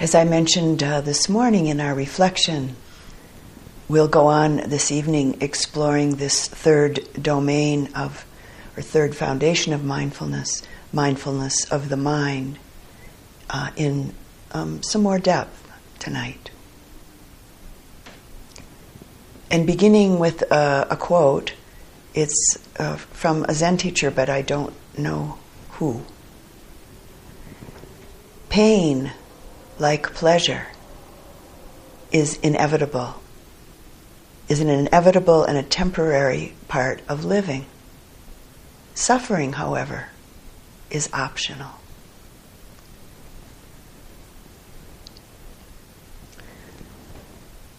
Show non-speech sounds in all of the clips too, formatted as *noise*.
As I mentioned uh, this morning in our reflection, we'll go on this evening exploring this third domain of, or third foundation of mindfulness, mindfulness of the mind, uh, in um, some more depth tonight. And beginning with a, a quote, it's uh, from a Zen teacher, but I don't know who. Pain like pleasure, is inevitable, is an inevitable and a temporary part of living. Suffering, however, is optional.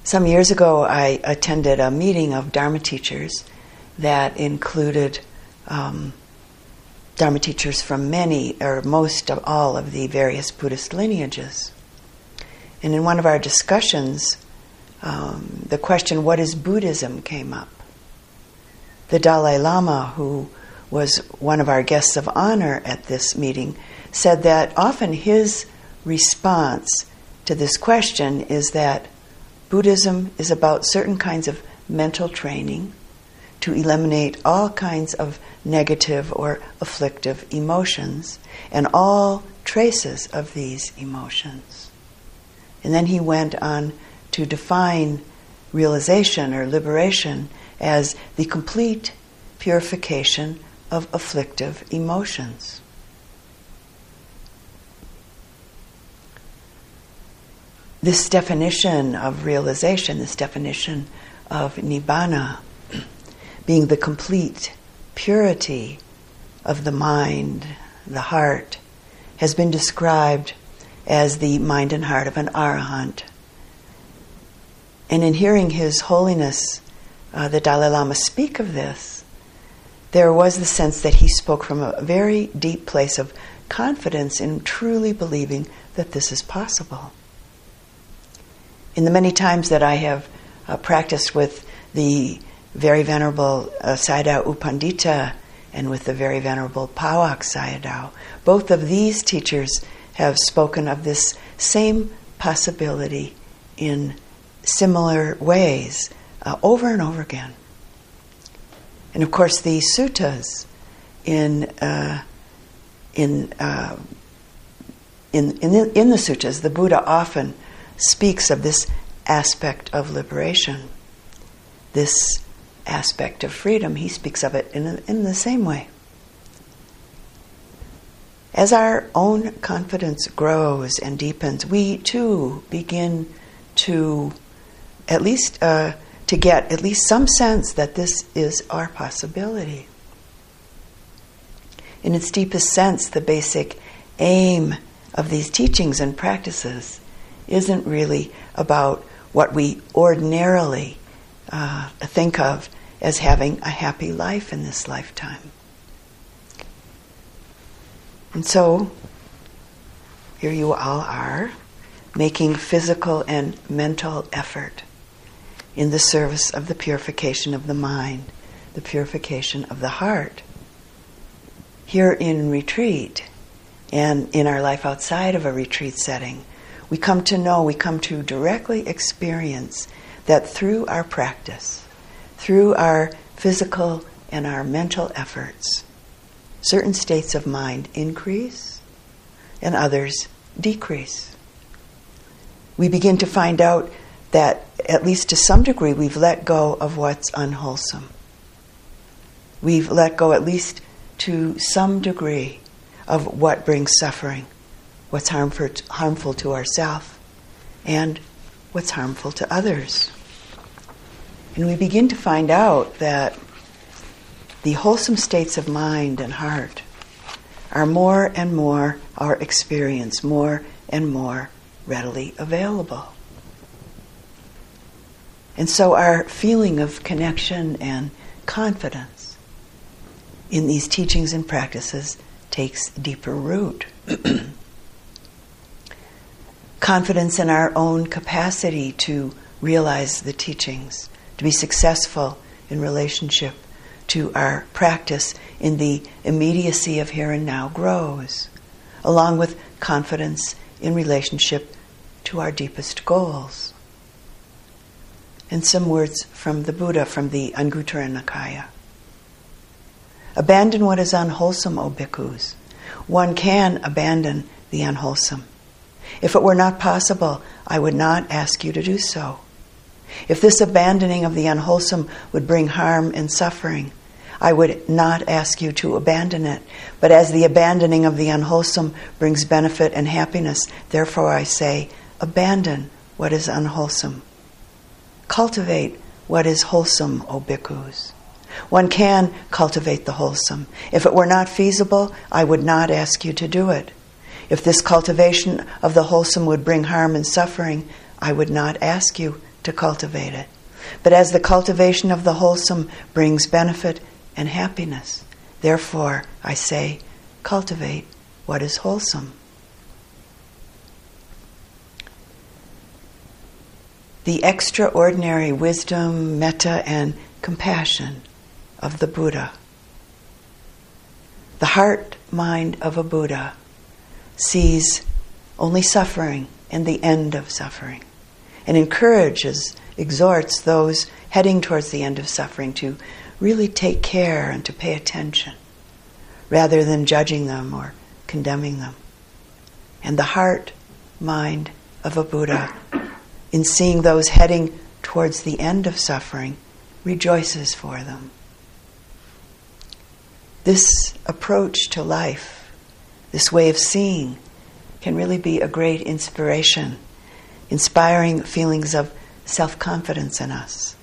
Some years ago, I attended a meeting of Dharma teachers that included um, Dharma teachers from many or most of all of the various Buddhist lineages. And in one of our discussions, um, the question, What is Buddhism? came up. The Dalai Lama, who was one of our guests of honor at this meeting, said that often his response to this question is that Buddhism is about certain kinds of mental training to eliminate all kinds of negative or afflictive emotions and all traces of these emotions. And then he went on to define realization or liberation as the complete purification of afflictive emotions. This definition of realization, this definition of nibbana, *clears throat* being the complete purity of the mind, the heart, has been described as the mind and heart of an arahant. And in hearing His Holiness, uh, the Dalai Lama, speak of this, there was the sense that he spoke from a very deep place of confidence in truly believing that this is possible. In the many times that I have uh, practiced with the very venerable uh, Sayadaw U Pandita and with the very venerable Pa-Auk Sayadaw, both of these teachers have spoken of this same possibility in similar ways uh, over and over again. And of course, the suttas in uh, in, uh, in in the, in the suttas, the Buddha often speaks of this aspect of liberation, this aspect of freedom. He speaks of it in in the same way. As our own confidence grows and deepens, we too begin to at least uh, to get at least some sense that this is our possibility. In its deepest sense, the basic aim of these teachings and practices isn't really about what we ordinarily uh, think of as having a happy life in this lifetime. And so, here you all are, making physical and mental effort in the service of the purification of the mind, the purification of the heart. Here in retreat and in our life outside of a retreat setting, we come to know, we come to directly experience that through our practice, through our physical and our mental efforts, certain states of mind increase and others decrease. We begin to find out that, at least to some degree, we've let go of what's unwholesome. We've let go, at least to some degree, of what brings suffering, what's harmful, harmful to ourselves, and what's harmful to others. And we begin to find out that the wholesome states of mind and heart are more and more our experience, more and more readily available. And so our feeling of connection and confidence in these teachings and practices takes deeper root. *clears throat* confidence in our own capacity to realize the teachings, to be successful in relationship to our practice in the immediacy of here and now grows, along with confidence in relationship to our deepest goals. And some words from the Buddha from the Anguttara Nikaya. Abandon what is unwholesome, O bhikkhus. One can abandon the unwholesome. If it were not possible, I would not ask you to do so. If this abandoning of the unwholesome would bring harm and suffering, I would not ask you to abandon it. But as the abandoning of the unwholesome brings benefit and happiness, therefore I say, abandon what is unwholesome. Cultivate what is wholesome, O bhikkhus. One can cultivate the wholesome. If it were not feasible, I would not ask you to do it. If this cultivation of the wholesome would bring harm and suffering, I would not ask you to cultivate it. But as the cultivation of the wholesome brings benefit and happiness. Therefore, I say, cultivate what is wholesome. The extraordinary wisdom, metta, and compassion of the Buddha. The heart mind of a Buddha sees only suffering and the end of suffering and encourages, exhorts those heading towards the end of suffering to really take care and to pay attention rather than judging them or condemning them. And the heart mind of a Buddha, in seeing those heading towards the end of suffering, rejoices for them. This approach to life, this way of seeing, can really be a great inspiration, inspiring feelings of self confidence in us.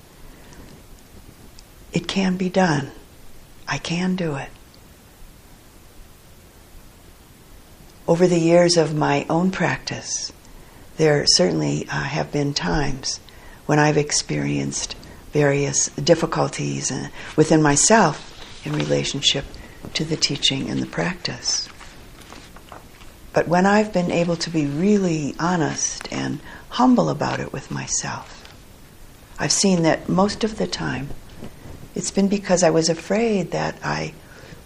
It can be done. I can do it. Over the years of my own practice, there certainly uh, have been times when I've experienced various difficulties uh, within myself in relationship to the teaching and the practice. But when I've been able to be really honest and humble about it with myself, I've seen that most of the time it's been because I was afraid that I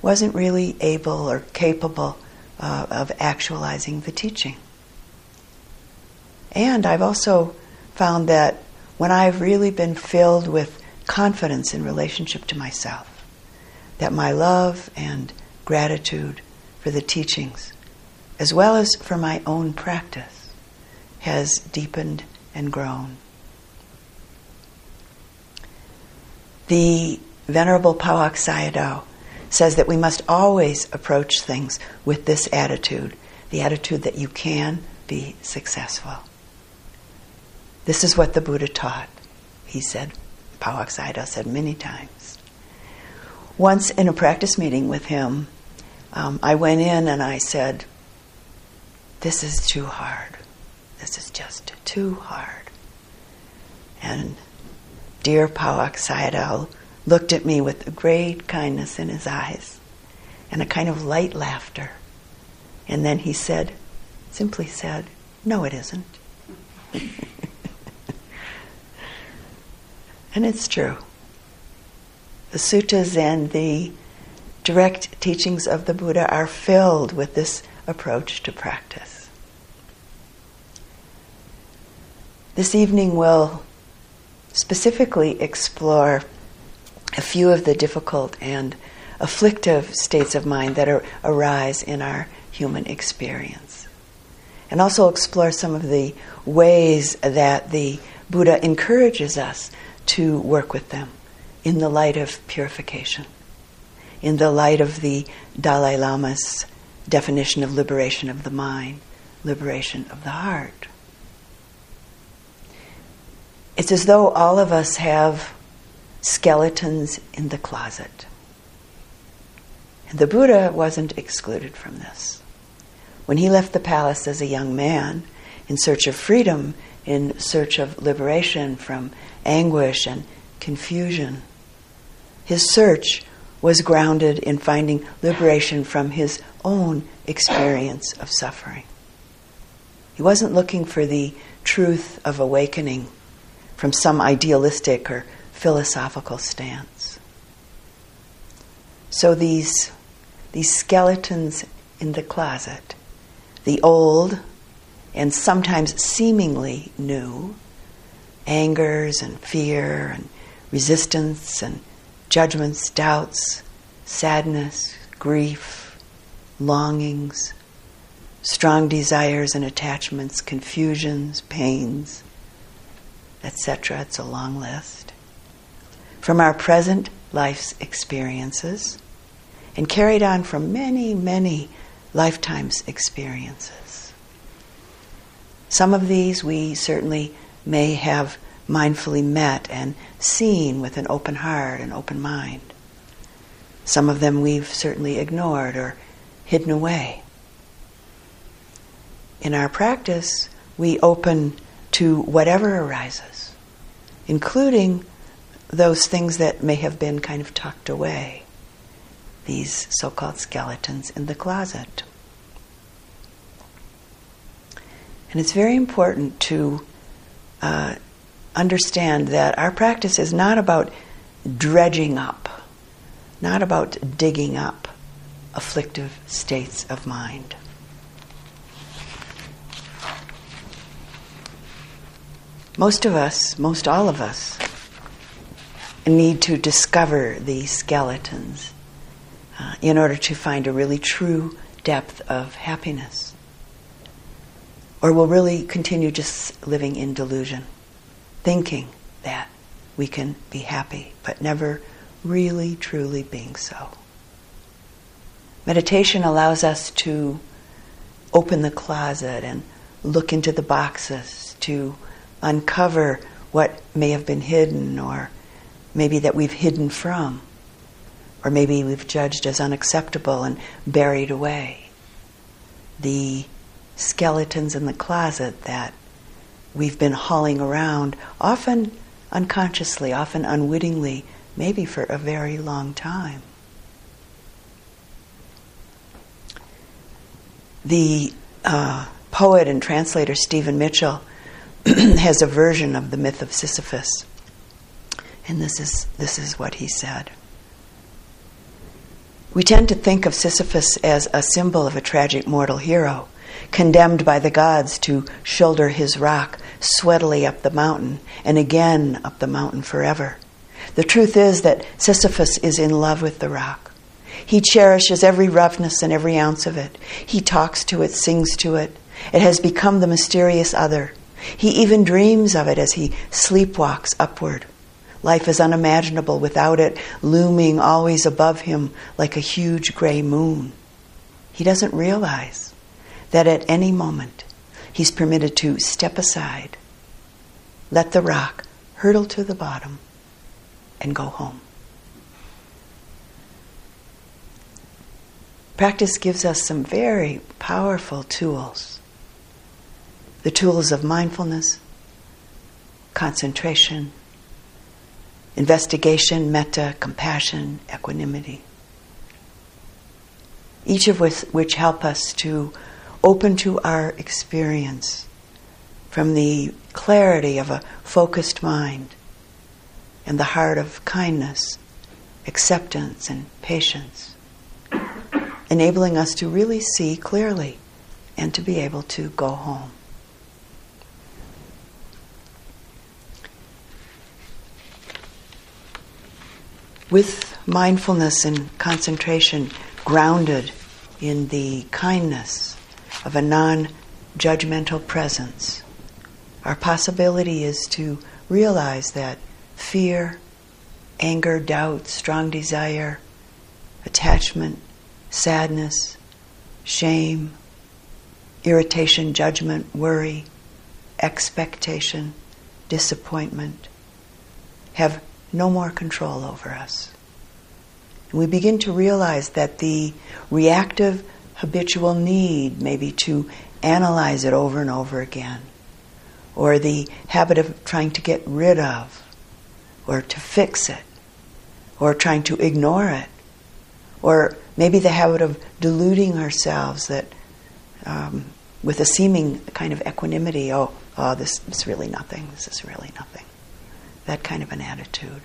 wasn't really able or capable uh, of actualizing the teaching. And I've also found that when I've really been filled with confidence in relationship to myself, that my love and gratitude for the teachings, as well as for my own practice, has deepened and grown. The Venerable Pa-Auk Sayadaw says that we must always approach things with this attitude the attitude that you can be successful. This is what the Buddha taught, he said. Pa-Auk Sayadaw said many times. Once in a practice meeting with him, um, I went in and I said, This is too hard. This is just too hard. And dear Pa-Auk Sayadaw looked at me with a great kindness in his eyes and a kind of light laughter. And then he said, simply said, No, it isn't. *laughs* and it's true. The suttas and the direct teachings of the Buddha are filled with this approach to practice. This evening we'll specifically explore a few of the difficult and afflictive states of mind that are, arise in our human experience. And also explore some of the ways that the Buddha encourages us to work with them in the light of purification, in the light of the Dalai Lama's definition of liberation of the mind, liberation of the heart. It's as though all of us have skeletons in the closet. And the Buddha wasn't excluded from this. When he left the palace as a young man in search of freedom, in search of liberation from anguish and confusion, his search was grounded in finding liberation from his own experience of suffering. He wasn't looking for the truth of awakening from some idealistic or philosophical stance. So these, these skeletons in the closet, the old and sometimes seemingly new angers and fear and resistance and judgments, doubts, sadness, grief, longings, strong desires and attachments, confusions, pains, etc. It's a long list. From our present life's experiences and carried on from many, many lifetimes' experiences. Some of these we certainly may have mindfully met and seen with an open heart and open mind. Some of them we've certainly ignored or hidden away. In our practice, we open to whatever arises, including those things that may have been kind of tucked away, these so called skeletons in the closet. And it's very important to uh, understand that our practice is not about dredging up, not about digging up afflictive states of mind. Most of us, most all of us, need to discover these skeletons uh, in order to find a really true depth of happiness or we'll really continue just living in delusion, thinking that we can be happy, but never really, truly being so. Meditation allows us to open the closet and look into the boxes to uncover what may have been hidden or maybe that we've hidden from or maybe we've judged as unacceptable and buried away. The skeletons in the closet that we've been hauling around, often unconsciously, often unwittingly, maybe for a very long time. The uh, poet and translator Stephen Mitchell *clears throat* has a version of the myth of Sisyphus. And this is, this is what he said. We tend to think of Sisyphus as a symbol of a tragic mortal hero condemned by the gods to shoulder his rock sweatily up the mountain and again up the mountain forever. The truth is that Sisyphus is in love with the rock. He cherishes every roughness and every ounce of it. He talks to it, sings to it. It has become the mysterious other. He even dreams of it as he sleepwalks upward. Life is unimaginable without it looming always above him like a huge gray moon. He doesn't realize that at any moment he's permitted to step aside, let the rock hurtle to the bottom, and go home. Practice gives us some very powerful tools the tools of mindfulness, concentration, investigation, metta, compassion, equanimity. Each of which, help us to open to our experience from the clarity of a focused mind and the heart of kindness, acceptance, and patience, enabling us to really see clearly and to be able to go home. With mindfulness and concentration grounded in the kindness of a non judgmental presence. Our possibility is to realize that fear, anger, doubt, strong desire, attachment, sadness, shame, irritation, judgment, worry, expectation, disappointment have no more control over us. And we begin to realize that the reactive habitual need, maybe to analyze it over and over again, or the habit of trying to get rid of, or to fix it, or trying to ignore it, or maybe the habit of deluding ourselves that um, with a seeming kind of equanimity, oh, oh, this is really nothing, this is really nothing. That kind of an attitude.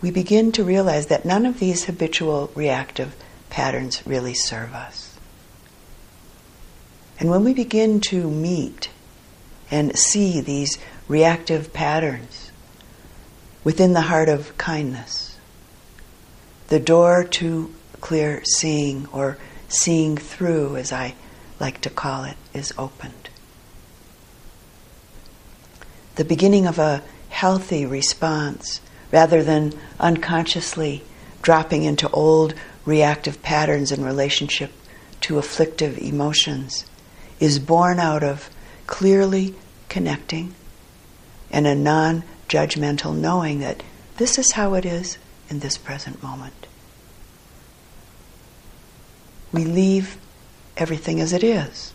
We begin to realize that none of these habitual reactive patterns really serve us. And when we begin to meet and see these reactive patterns within the heart of kindness, the door to clear seeing or seeing through, as I like to call it, is opened. The beginning of a healthy response rather than unconsciously dropping into old reactive patterns in relationship to afflictive emotions is born out of clearly connecting and a non judgmental knowing that this is how it is in this present moment. We leave everything as it is.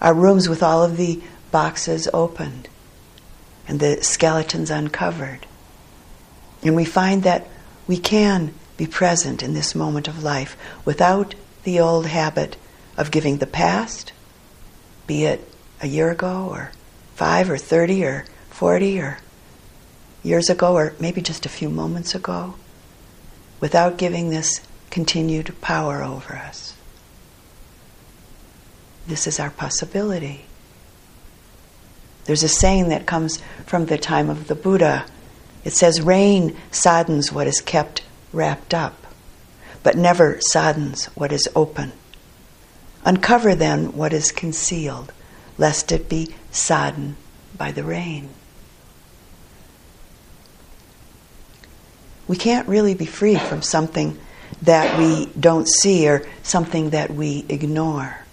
Our rooms with all of the boxes opened and the skeletons uncovered. And we find that we can be present in this moment of life without the old habit of giving the past, be it a year ago or five or 30 or 40 or years ago or maybe just a few moments ago, without giving this continued power over us. This is our possibility. There's a saying that comes from the time of the Buddha. It says, Rain soddens what is kept wrapped up, but never soddens what is open. Uncover then what is concealed, lest it be sodden by the rain. We can't really be free from something that we don't see or something that we ignore.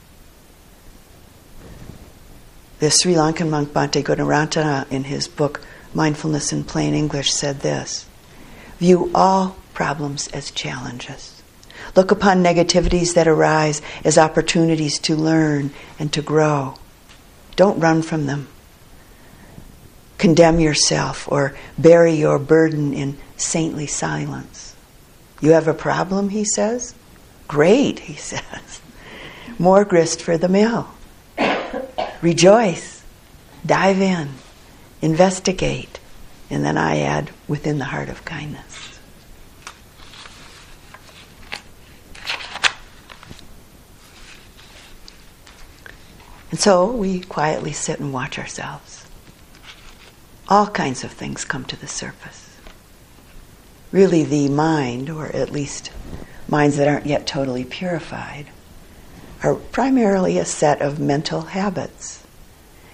The Sri Lankan monk Bhante Gunaratana, in his book Mindfulness in Plain English, said this View all problems as challenges. Look upon negativities that arise as opportunities to learn and to grow. Don't run from them. Condemn yourself or bury your burden in saintly silence. You have a problem, he says? Great, he *laughs* says. More grist for the mill. Rejoice. Dive in. Investigate. And then I add, within the heart of kindness. And so we quietly sit and watch ourselves. All kinds of things come to the surface. Really, the mind, or at least minds that aren't yet totally purified, are primarily a set of mental habits,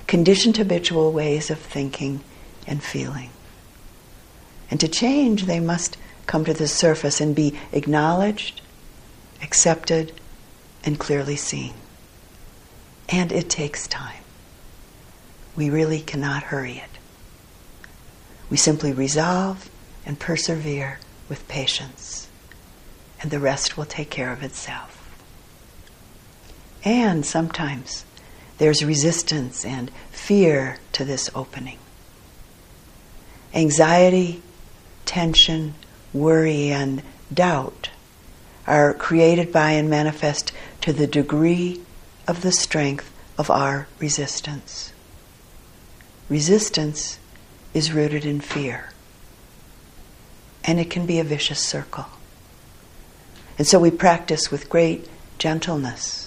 conditioned habitual ways of thinking and feeling. And to change, they must come to the surface and be acknowledged, accepted, and clearly seen. And it takes time. We really cannot hurry it. We simply resolve and persevere with patience, and the rest will take care of itself. And sometimes there's resistance and fear to this opening. Anxiety, tension, worry, and doubt are created by and manifest to the degree of the strength of our resistance. Resistance is rooted in fear, and it can be a vicious circle. And so we practice with great gentleness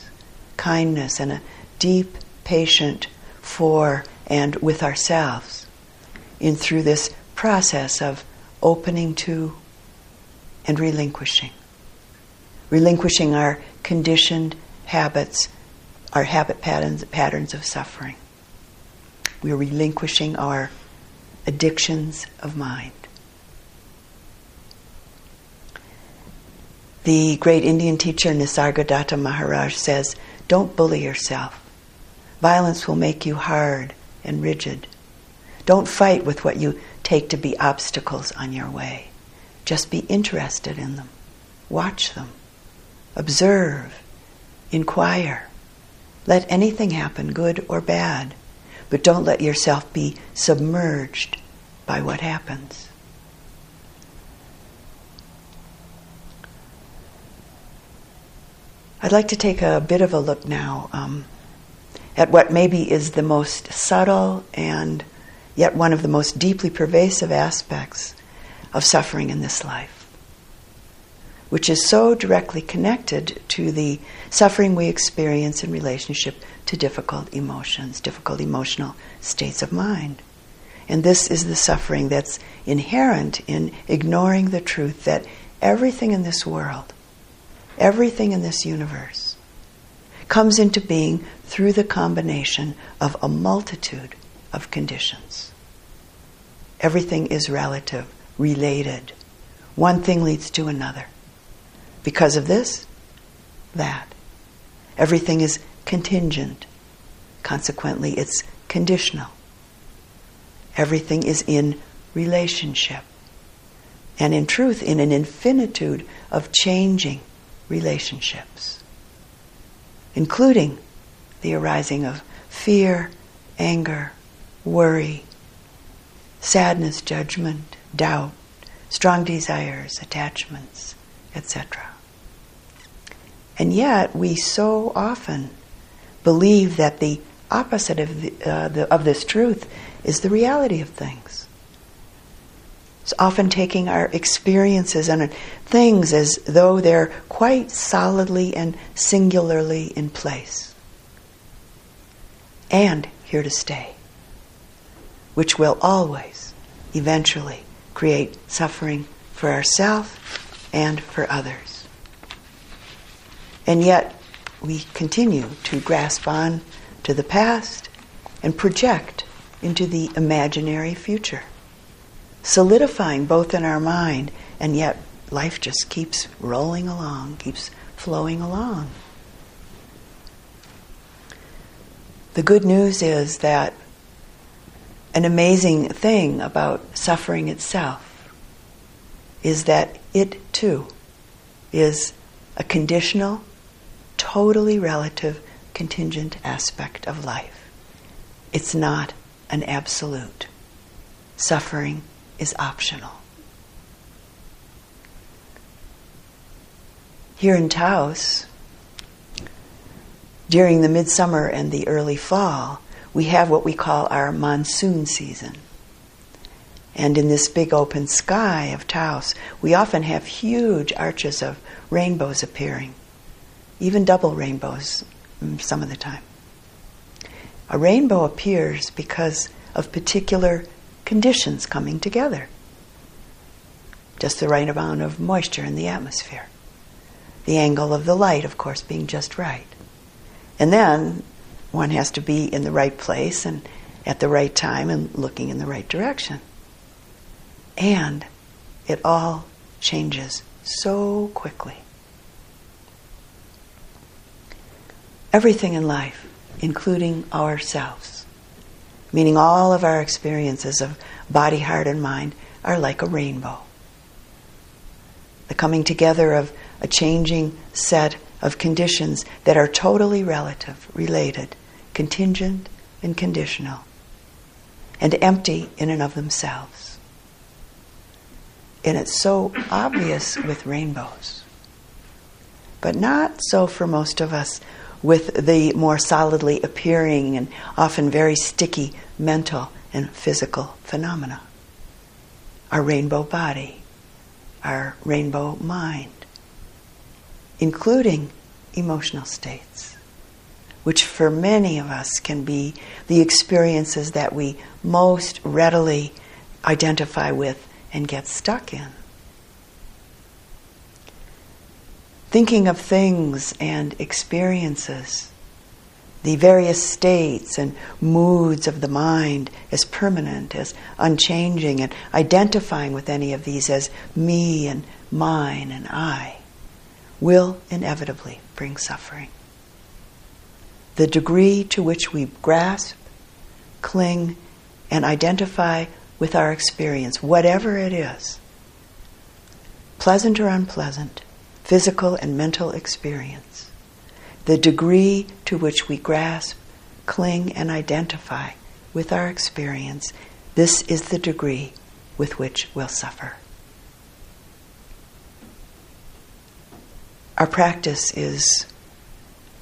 kindness and a deep patient for and with ourselves in through this process of opening to and relinquishing. Relinquishing our conditioned habits, our habit patterns, patterns of suffering. We're relinquishing our addictions of mind. The great Indian teacher Nisargadatta Maharaj says, don't bully yourself. Violence will make you hard and rigid. Don't fight with what you take to be obstacles on your way. Just be interested in them. Watch them. Observe. Inquire. Let anything happen, good or bad, but don't let yourself be submerged by what happens. I'd like to take a bit of a look now um, at what maybe is the most subtle and yet one of the most deeply pervasive aspects of suffering in this life which is so directly connected to the suffering we experience in relationship to difficult emotions, difficult emotional states of mind. And this is the suffering that's inherent in ignoring the truth that everything in this world, everything in this universe, comes into being through the combination of a multitude of conditions. Everything is relative, related. One thing leads to another. Because of this, that. Everything is contingent. Consequently, it's conditional. Everything is in relationship. And in truth, in an infinitude of changing relationships, including the arising of fear, anger, worry, sadness, judgment, doubt, strong desires, attachments, etc. And yet, we so often believe that the opposite of, the, uh, the, of this truth is the reality of things. It's often taking our experiences and things as though they're quite solidly and singularly in place and here to stay, which will always, eventually, create suffering for ourselves and for others. And yet, we continue to grasp on to the past and project into the imaginary future, solidifying both in our mind and yet life just keeps rolling along, keeps flowing along. The good news is that an amazing thing about suffering itself is that it too is a conditional, totally relative, contingent aspect of life. It's not an absolute. Suffering is optional. Here in Taos, during the midsummer and the early fall, we have what we call our monsoon season. And in this big open sky of Taos, we often have huge arches of rainbows appearing, even double rainbows mm, some of the time. A rainbow appears because of particular conditions coming together. Just the right amount of moisture in the atmosphere. The angle of the light, of course, being just right. And then one has to be in the right place and at the right time and looking in the right direction. And it all changes so quickly. Everything in life, including ourselves, meaning all of our experiences of body, heart, and mind, are like a rainbow. The coming together of a changing set of conditions that are totally relative, related, contingent, and conditional, and empty in and of themselves. And it's so obvious with rainbows. But not so for most of us with the more solidly appearing and often very sticky mental and physical phenomena. Our rainbow body, our rainbow mind, including emotional states, which for many of us can be the experiences that we most readily identify with and get stuck in. Thinking of things and experiences, the various states and moods of the mind as permanent, as unchanging, and identifying with any of these as me and mine and I, will inevitably bring suffering. The degree to which we grasp, cling, and identify with our experience, whatever it is, pleasant or unpleasant, physical and mental experience, the degree to which we grasp, cling, and identify with our experience, this is the degree with which we'll suffer. Our practice is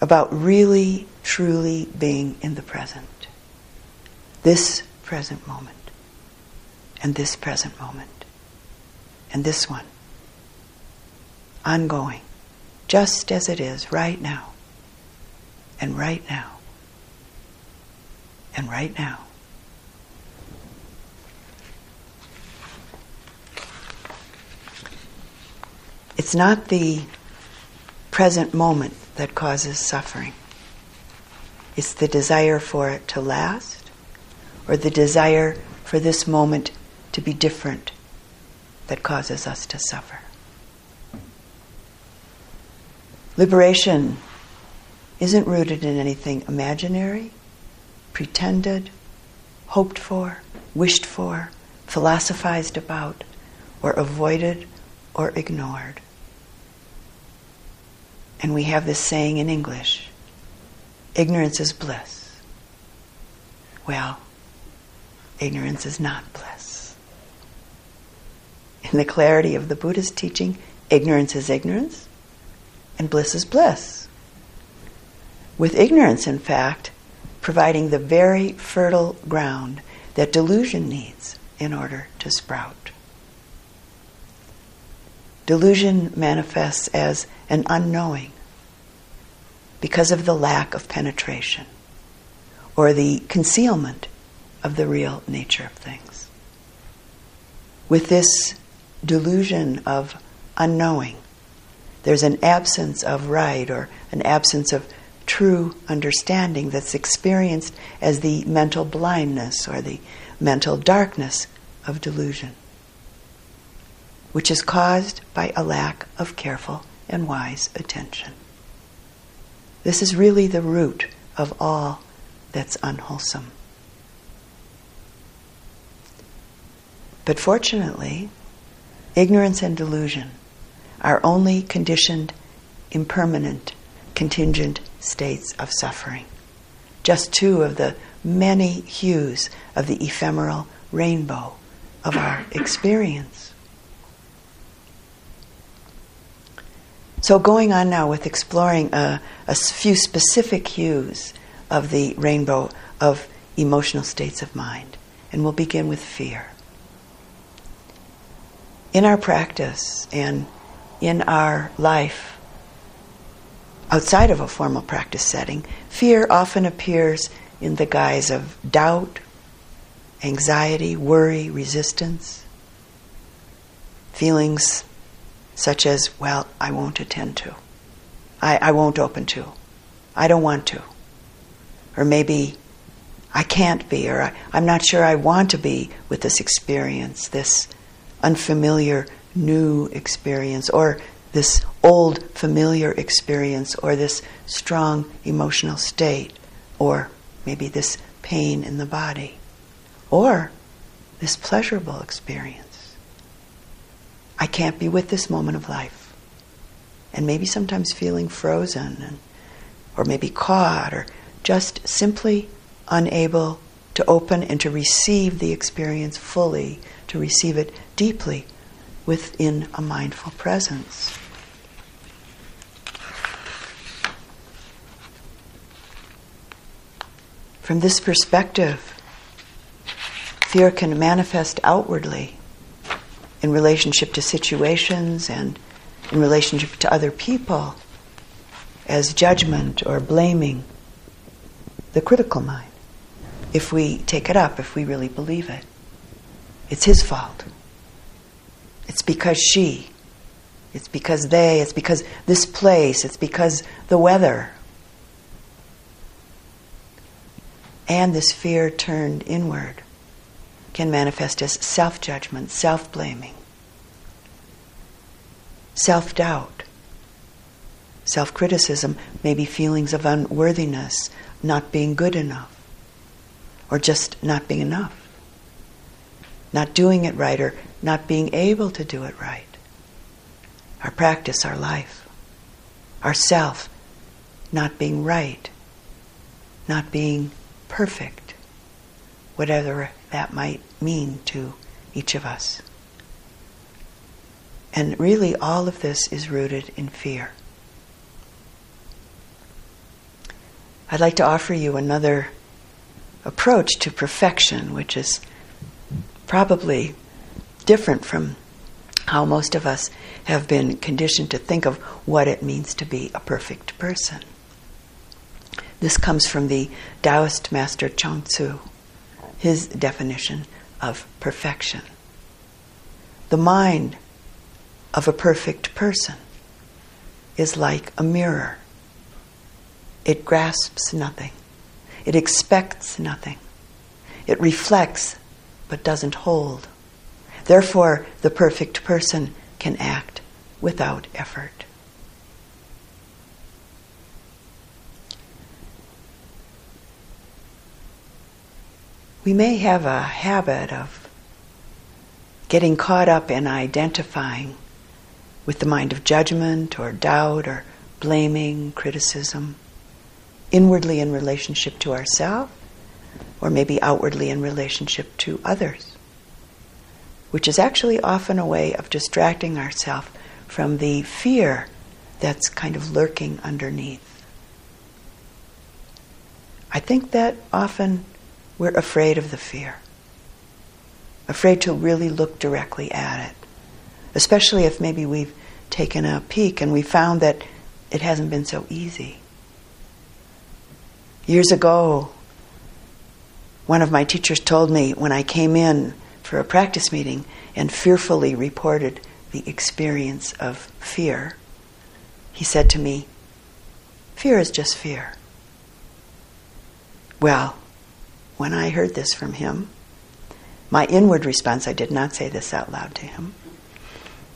about really, truly being in the present, this present moment and this present moment and this one. Ongoing, just as it is right now, and right now, and right now. It's not the present moment that causes suffering. It's the desire for it to last or the desire for this moment to be different that causes us to suffer. Liberation isn't rooted in anything imaginary, pretended, hoped for, wished for, philosophized about, or avoided or ignored. And we have this saying in English ignorance is bliss. Well, ignorance is not bliss. In the clarity of the Buddha's teaching, ignorance is ignorance and bliss is bliss. With ignorance, in fact, providing the very fertile ground that delusion needs in order to sprout. Delusion manifests as an unknowing because of the lack of penetration or the concealment of the real nature of things. With this delusion of unknowing, there's an absence of right or an absence of true understanding that's experienced as the mental blindness or the mental darkness of delusion which is caused by a lack of careful and wise attention. This is really the root of all that's unwholesome. But fortunately, ignorance and delusion are only conditioned, impermanent, contingent states of suffering. Just two of the many hues of the ephemeral rainbow of our experience. So, going on now with exploring a, a few specific hues of the rainbow of emotional states of mind. And we'll begin with fear. In our practice and in our life, outside of a formal practice setting, fear often appears in the guise of doubt, anxiety, worry, resistance, feelings such as, well, I won't attend to, I, I won't open to, I don't want to. Or maybe I can't be, or I, I'm not sure I want to be with this experience, this unfamiliar new experience, or this old familiar experience, or this strong emotional state, or maybe this pain in the body, or this pleasurable experience. I can't be with this moment of life. And maybe sometimes feeling frozen, and, or maybe caught, or just simply unable to open and to receive the experience fully, to receive it deeply within a mindful presence. From this perspective, fear can manifest outwardly in relationship to situations and in relationship to other people as judgment or blaming, the critical mind. If we take it up, if we really believe it, it's his fault. It's because she. It's because they. It's because this place. It's because the weather. And this fear turned inward can manifest as self judgment, self blaming, self doubt, self criticism, maybe feelings of unworthiness, not being good enough, or just not being enough, not doing it right, or not being able to do it right. Our practice, our life, our self not being right, not being perfect, whatever that might mean to each of us. And really, all of this is rooted in fear. I'd like to offer you another approach to perfection, which is probably different from how most of us have been conditioned to think of what it means to be a perfect person. This comes from the Taoist master Chuang Tzu, his definition of perfection. The mind of a perfect person is like a mirror. It grasps nothing. It expects nothing. It reflects but doesn't hold. Therefore, the perfect person can act without effort. We may have a habit of getting caught up in identifying with the mind of judgment or doubt or blaming, criticism, inwardly in relationship to ourselves, or maybe outwardly in relationship to others, which is actually often a way of distracting ourselves from the fear that's kind of lurking underneath. I think that often we're afraid of the fear, afraid to really look directly at it, especially if maybe we've taken a peek and we found that it hasn't been so easy. Years ago, one of my teachers told me when I came in for a practice meeting and fearfully reported the experience of fear, he said to me, Fear is just fear. Well, when I heard this from him, my inward response, I did not say this out loud to him.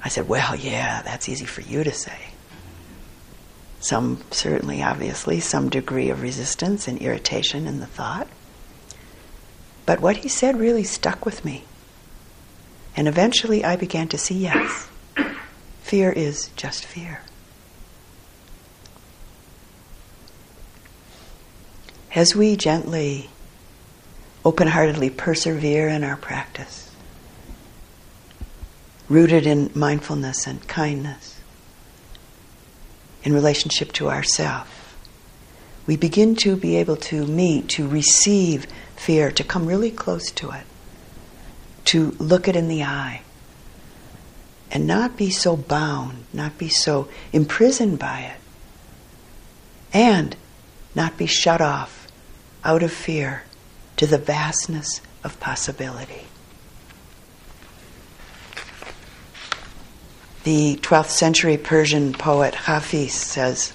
I said, Well, yeah, that's easy for you to say. Some, certainly, obviously, some degree of resistance and irritation in the thought. But what he said really stuck with me. And eventually I began to see yes, fear is just fear. As we gently open heartedly persevere in our practice, rooted in mindfulness and kindness, in relationship to ourself, we begin to be able to meet, to receive fear, to come really close to it, to look it in the eye, and not be so bound, not be so imprisoned by it, and not be shut off out of fear to the vastness of possibility. The 12th century Persian poet Hafiz says,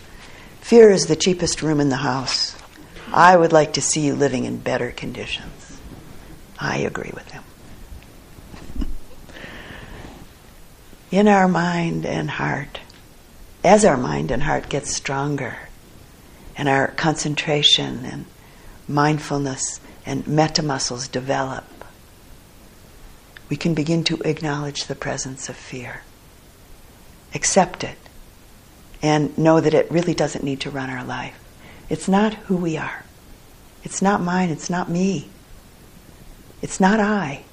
Fear is the cheapest room in the house. I would like to see you living in better conditions. I agree with him. In our mind and heart, as our mind and heart gets stronger, and our concentration and mindfulness and metta muscles develop, we can begin to acknowledge the presence of fear, accept it, and know that it really doesn't need to run our life. It's not who we are. It's not mine. It's not me. It's not I.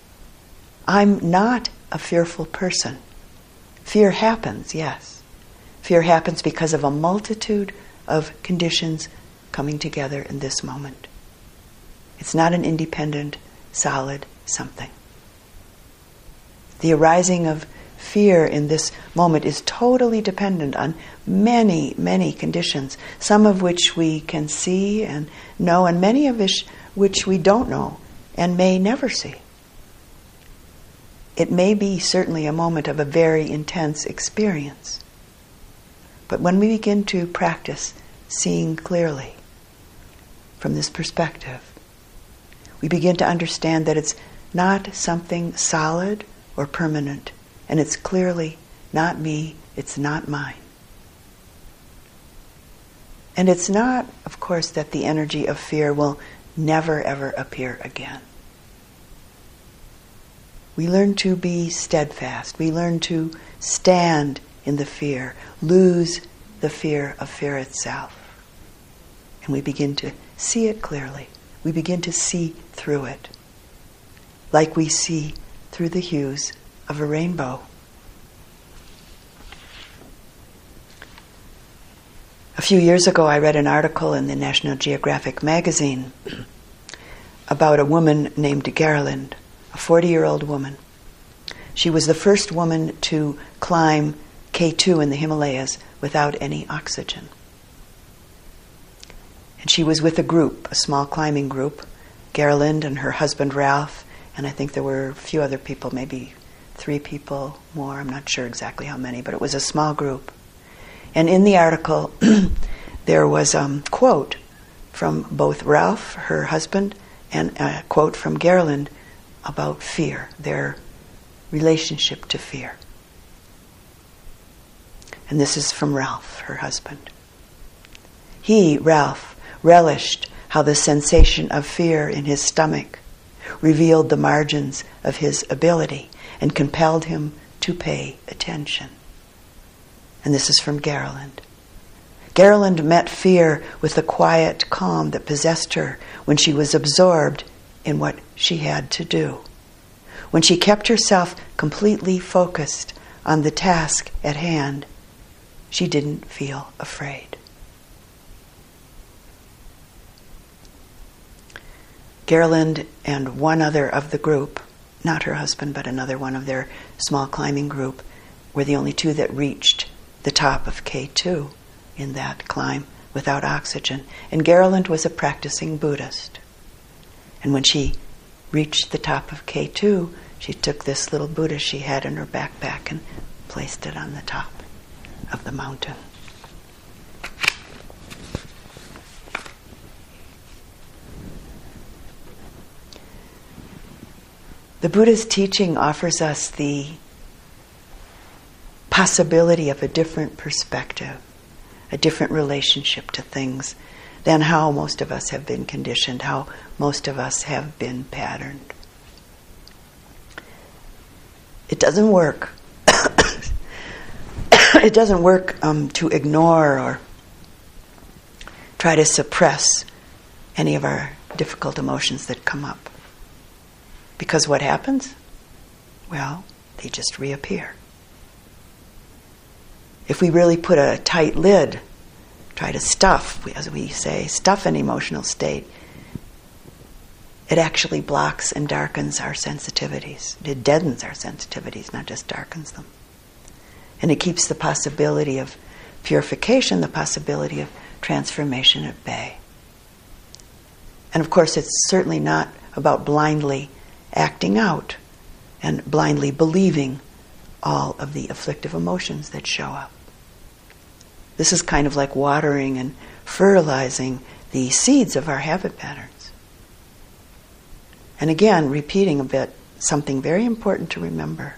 I'm not a fearful person. Fear happens, yes. Fear happens because of a multitude of conditions coming together in this moment. It's not an independent, solid something. The arising of fear in this moment is totally dependent on many, many conditions, some of which we can see and know, and many of which, we don't know and may never see. It may be certainly a moment of a very intense experience. But when we begin to practice seeing clearly from this perspective, we begin to understand that it's not something solid or permanent, and it's clearly not me, it's not mine. And it's not, of course, that the energy of fear will never ever appear again. We learn to be steadfast. We learn to stand in the fear, lose the fear of fear itself. And we begin to see it clearly. We begin to see through it, like we see through the hues of a rainbow. A few years ago, I read an article in the National Geographic magazine *clears throat* about a woman named Gerlinde, a 40 year old woman, She was the first woman to climb K2 in the Himalayas without any oxygen. And she was with a group, a small climbing group, Gerlinde and her husband Ralph, and I think there were a few other people, maybe three people more, I'm not sure exactly how many, but it was a small group. And in the article, *clears throat* there was a um, quote from both Ralph, her husband, and a quote from Gerlinde about fear, their relationship to fear. And this is from Ralph, her husband. He, Ralph, relished how the sensation of fear in his stomach revealed the margins of his ability and compelled him to pay attention. And this is from Gerlinde. Gerlinde met fear with the quiet calm that possessed her when she was absorbed in what she had to do. When she kept herself completely focused on the task at hand, she didn't feel afraid. Gerlinde and one other of the group, not her husband, but another one of their small climbing group, were the only two that reached the top of K2 in that climb without oxygen. And Gerlinde was a practicing Buddhist. And when she reached the top of K2, she took this little Buddha she had in her backpack and placed it on the top of the mountain. The Buddha's teaching offers us the possibility of a different perspective, a different relationship to things than how most of us have been conditioned, how most of us have been patterned. It doesn't work. *coughs* it doesn't work um, to ignore or try to suppress any of our difficult emotions that come up. Because what happens? Well, they just reappear. If we really put a tight lid, try to stuff, as we say, stuff an emotional state, it actually blocks and darkens our sensitivities. It deadens our sensitivities, not just darkens them. And it keeps the possibility of purification, the possibility of transformation at bay. And of course, it's certainly not about blindly acting out and blindly believing all of the afflictive emotions that show up. This is kind of like watering and fertilizing the seeds of our habit patterns. And again, repeating a bit, something very important to remember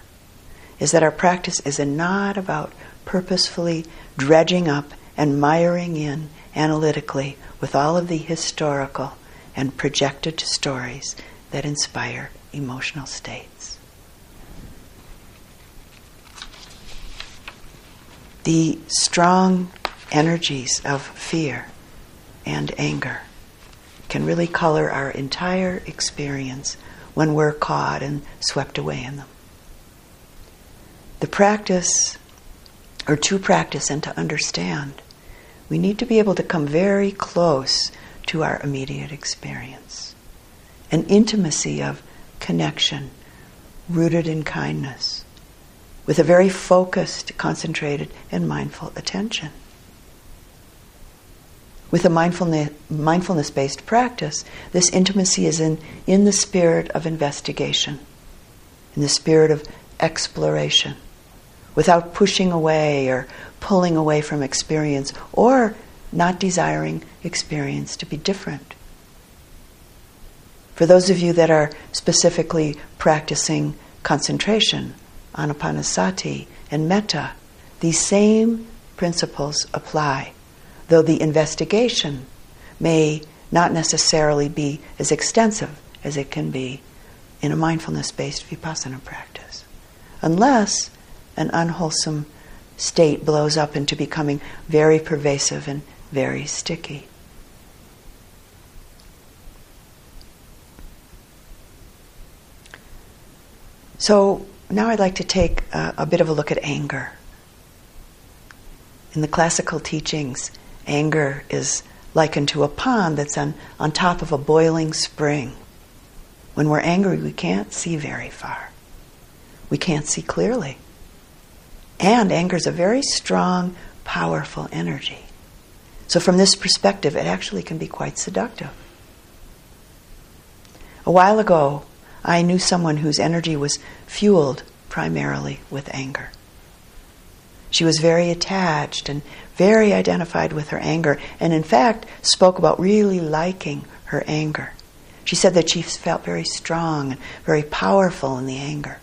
is that our practice is not about purposefully dredging up and miring in analytically with all of the historical and projected stories that inspire emotional states. The strong energies of fear and anger can really color our entire experience when we're caught and swept away in them. The practice, or to practice and to understand, we need to be able to come very close to our immediate experience. An intimacy of connection rooted in kindness, with a very focused, concentrated, and mindful attention. With a mindfulness, mindfulness based practice, this intimacy is in, in the spirit of investigation, in the spirit of exploration, without pushing away or pulling away from experience or not desiring experience to be different. For those of you that are specifically practicing concentration, anapanasati, and metta, these same principles apply, though the investigation may not necessarily be as extensive as it can be in a mindfulness based vipassana practice. Unless an unwholesome state blows up into becoming very pervasive and very sticky. So now I'd like to take a, a bit of a look at anger. In the classical teachings, anger is likened to a pond that's on, on top of a boiling spring. When we're angry, we can't see very far. we can't see clearly. And anger is a very strong, powerful energy. So, from this perspective, it actually can be quite seductive. A while ago, I knew someone whose energy was fueled primarily with anger. She was very attached and very identified with her anger, and in fact, spoke about really liking her anger. She said that she felt very strong and very powerful in the anger.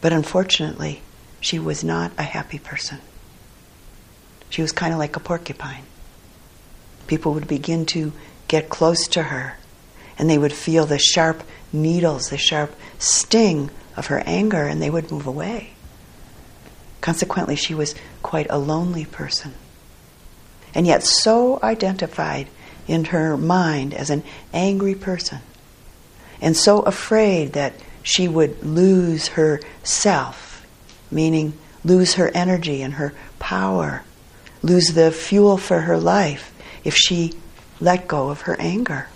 But unfortunately, she was not a happy person. She was kind of like a porcupine. People would begin to get close to her, and they would feel the sharp needles, the sharp sting of her anger, and they would move away. Consequently, she was quite a lonely person. And yet, so identified in her mind as an angry person, and so afraid that she would lose her self, meaning lose her energy and her power, lose the fuel for her life if she let go of her anger.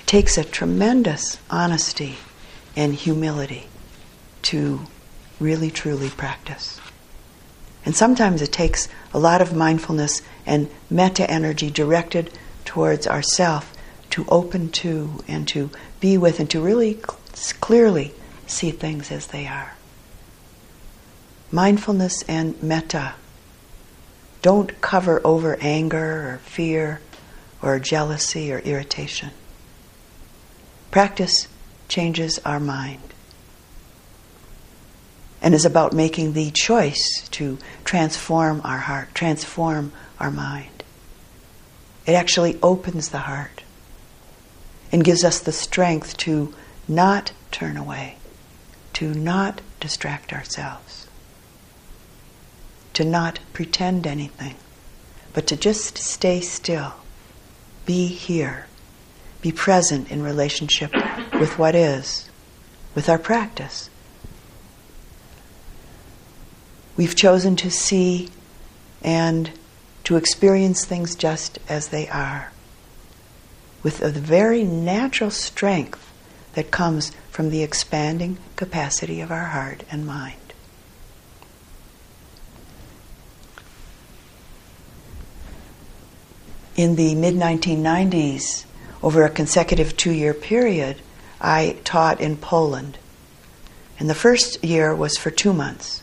It takes a tremendous honesty and humility to really truly practice. And sometimes it takes a lot of mindfulness and metta energy directed towards ourself to open to and to be with and to really clearly see things as they are. Mindfulness and metta don't cover over anger or fear or jealousy or irritation. Practice changes our mind and is about making the choice to transform our heart, transform our mind. It actually opens the heart and gives us the strength to not turn away, to not distract ourselves, to not pretend anything, but to just stay still, be here, be present in relationship with what is, with our practice. We've chosen to see and to experience things just as they are, with a very natural strength that comes from the expanding capacity of our heart and mind. In the mid 1990s, over a consecutive two year period, I taught in Poland. And the first year was for two months,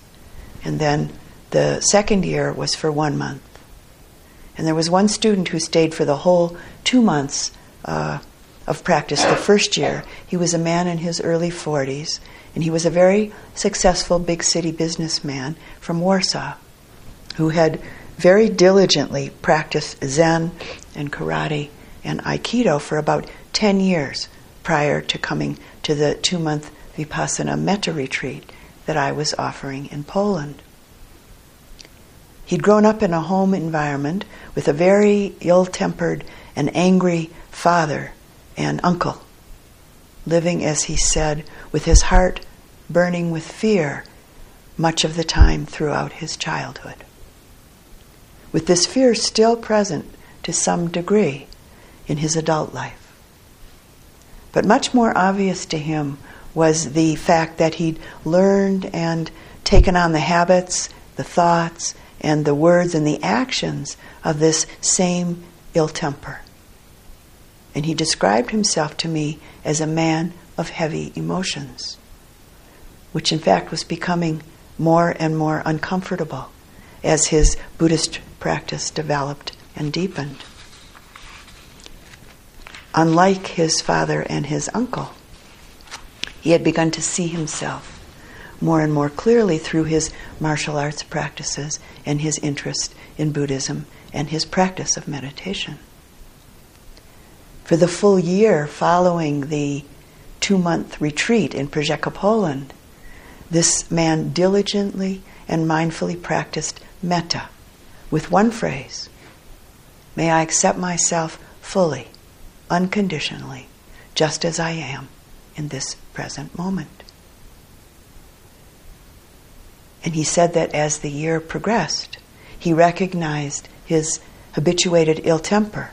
and then the second year was for one month. And there was one student who stayed for the whole two months uh, of practice the first year. He was a man in his early 40s, and he was a very successful big city businessman from Warsaw who had very diligently practiced Zen and karate and Aikido for about 10 years prior to coming to the two month Vipassana Metta retreat that I was offering in Poland. He'd grown up in a home environment with a very ill tempered and angry father and uncle, living, as he said, with his heart burning with fear much of the time throughout his childhood. With this fear still present to some degree, in his adult life. But much more obvious to him was the fact that he'd learned and taken on the habits, the thoughts, and the words and the actions of this same ill temper. And he described himself to me as a man of heavy emotions, which in fact was becoming more and more uncomfortable as his Buddhist practice developed and deepened unlike his father and his uncle. He had begun to see himself more and more clearly through his martial arts practices and his interest in Buddhism and his practice of meditation. For the full year following the two month retreat in Przyjęcie, Poland, this man diligently and mindfully practiced metta with one phrase May I accept myself fully unconditionally, just as I am in this present moment. And he said that as the year progressed, he recognized his habituated ill temper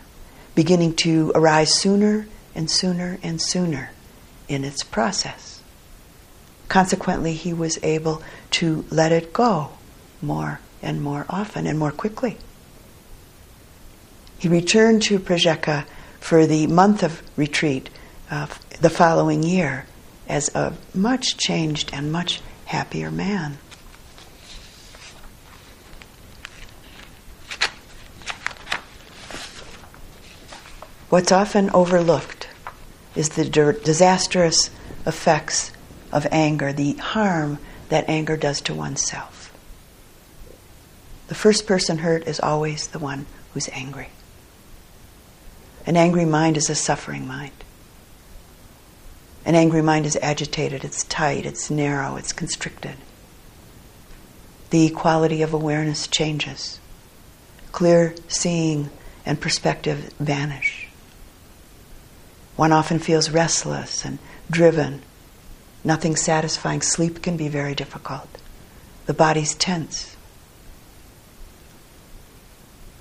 beginning to arise sooner and sooner and sooner in its process. Consequently, he was able to let it go more and more often and more quickly. He returned to Prajakka for the month of retreat uh, the following year as a much changed and much happier man. What's often overlooked is the disastrous effects of anger, the harm that anger does to oneself. The first person hurt is always the one who's angry. An angry mind is a suffering mind. An angry mind is agitated, it's tight, it's narrow, it's constricted. The quality of awareness changes. Clear seeing and perspective vanish. One often feels restless and driven. Nothing satisfying. Sleep can be very difficult. The body's tense.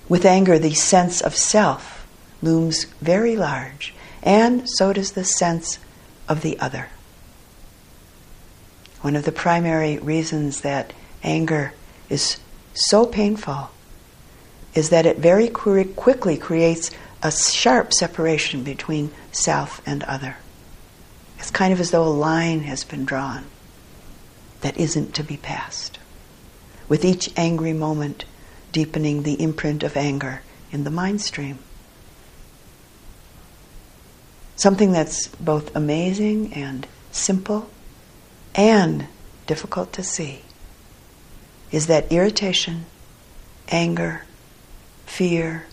With anger, the sense of self looms very large, and so does the sense of the other. One of the primary reasons that anger is so painful is that it very quickly creates a sharp separation between self and other. It's kind of as though a line has been drawn that isn't to be passed. With each angry moment, deepening the imprint of anger in the mind stream. Something that's both amazing and simple and difficult to see is that irritation, anger, fear,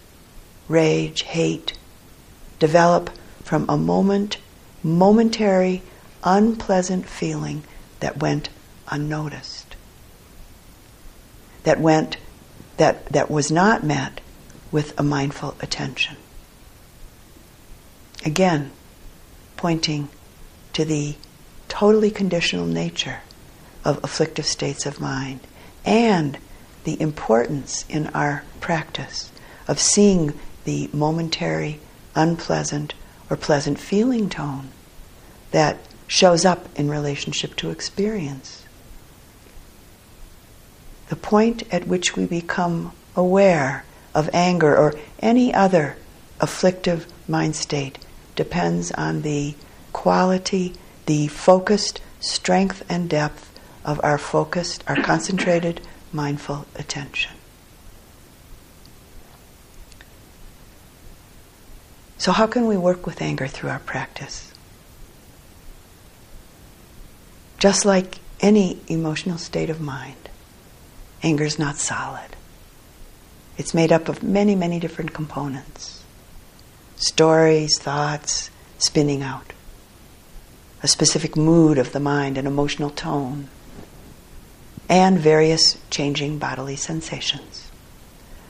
rage, hate develop from a moment, momentary, unpleasant feeling that went unnoticed. That went, that, that was not met with a mindful attention. Again, pointing to the totally conditional nature of afflictive states of mind and the importance in our practice of seeing the momentary, unpleasant, or pleasant feeling tone that shows up in relationship to experience. The point at which we become aware of anger or any other afflictive mind state depends on the quality, the focused strength and depth of our focused, our concentrated, mindful attention. So, how can we work with anger through our practice? Just like any emotional state of mind, anger is not solid. It's made up of many, many different components stories, thoughts spinning out, a specific mood of the mind, an emotional tone, and various changing bodily sensations.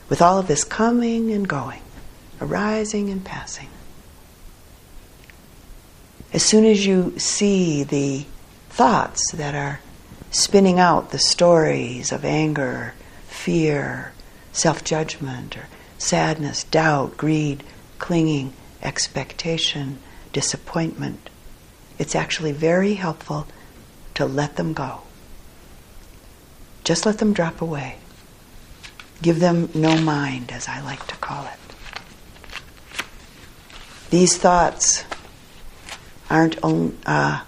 With all of this coming and going, arising and passing. As soon as you see the thoughts that are spinning out the stories of anger, fear, self judgment, or sadness, doubt, greed, clinging, expectation, disappointment, it's actually very helpful to let them go. Just let them drop away. Give them no mind, as I like to call it. These thoughts aren't, on, uh,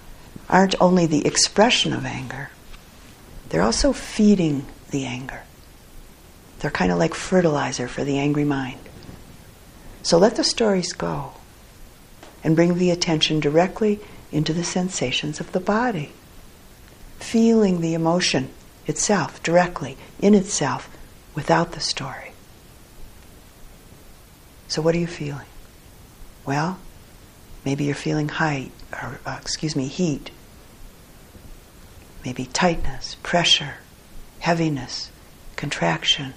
aren't only the expression of anger, they're also feeding the anger. They're kind of like fertilizer for the angry mind. So let the stories go and bring the attention directly into the sensations of the body, feeling the emotion itself directly in itself without the story. So, what are you feeling? Well, maybe you're feeling height, or uh, excuse me, heat. Maybe tightness, pressure, heaviness, contraction,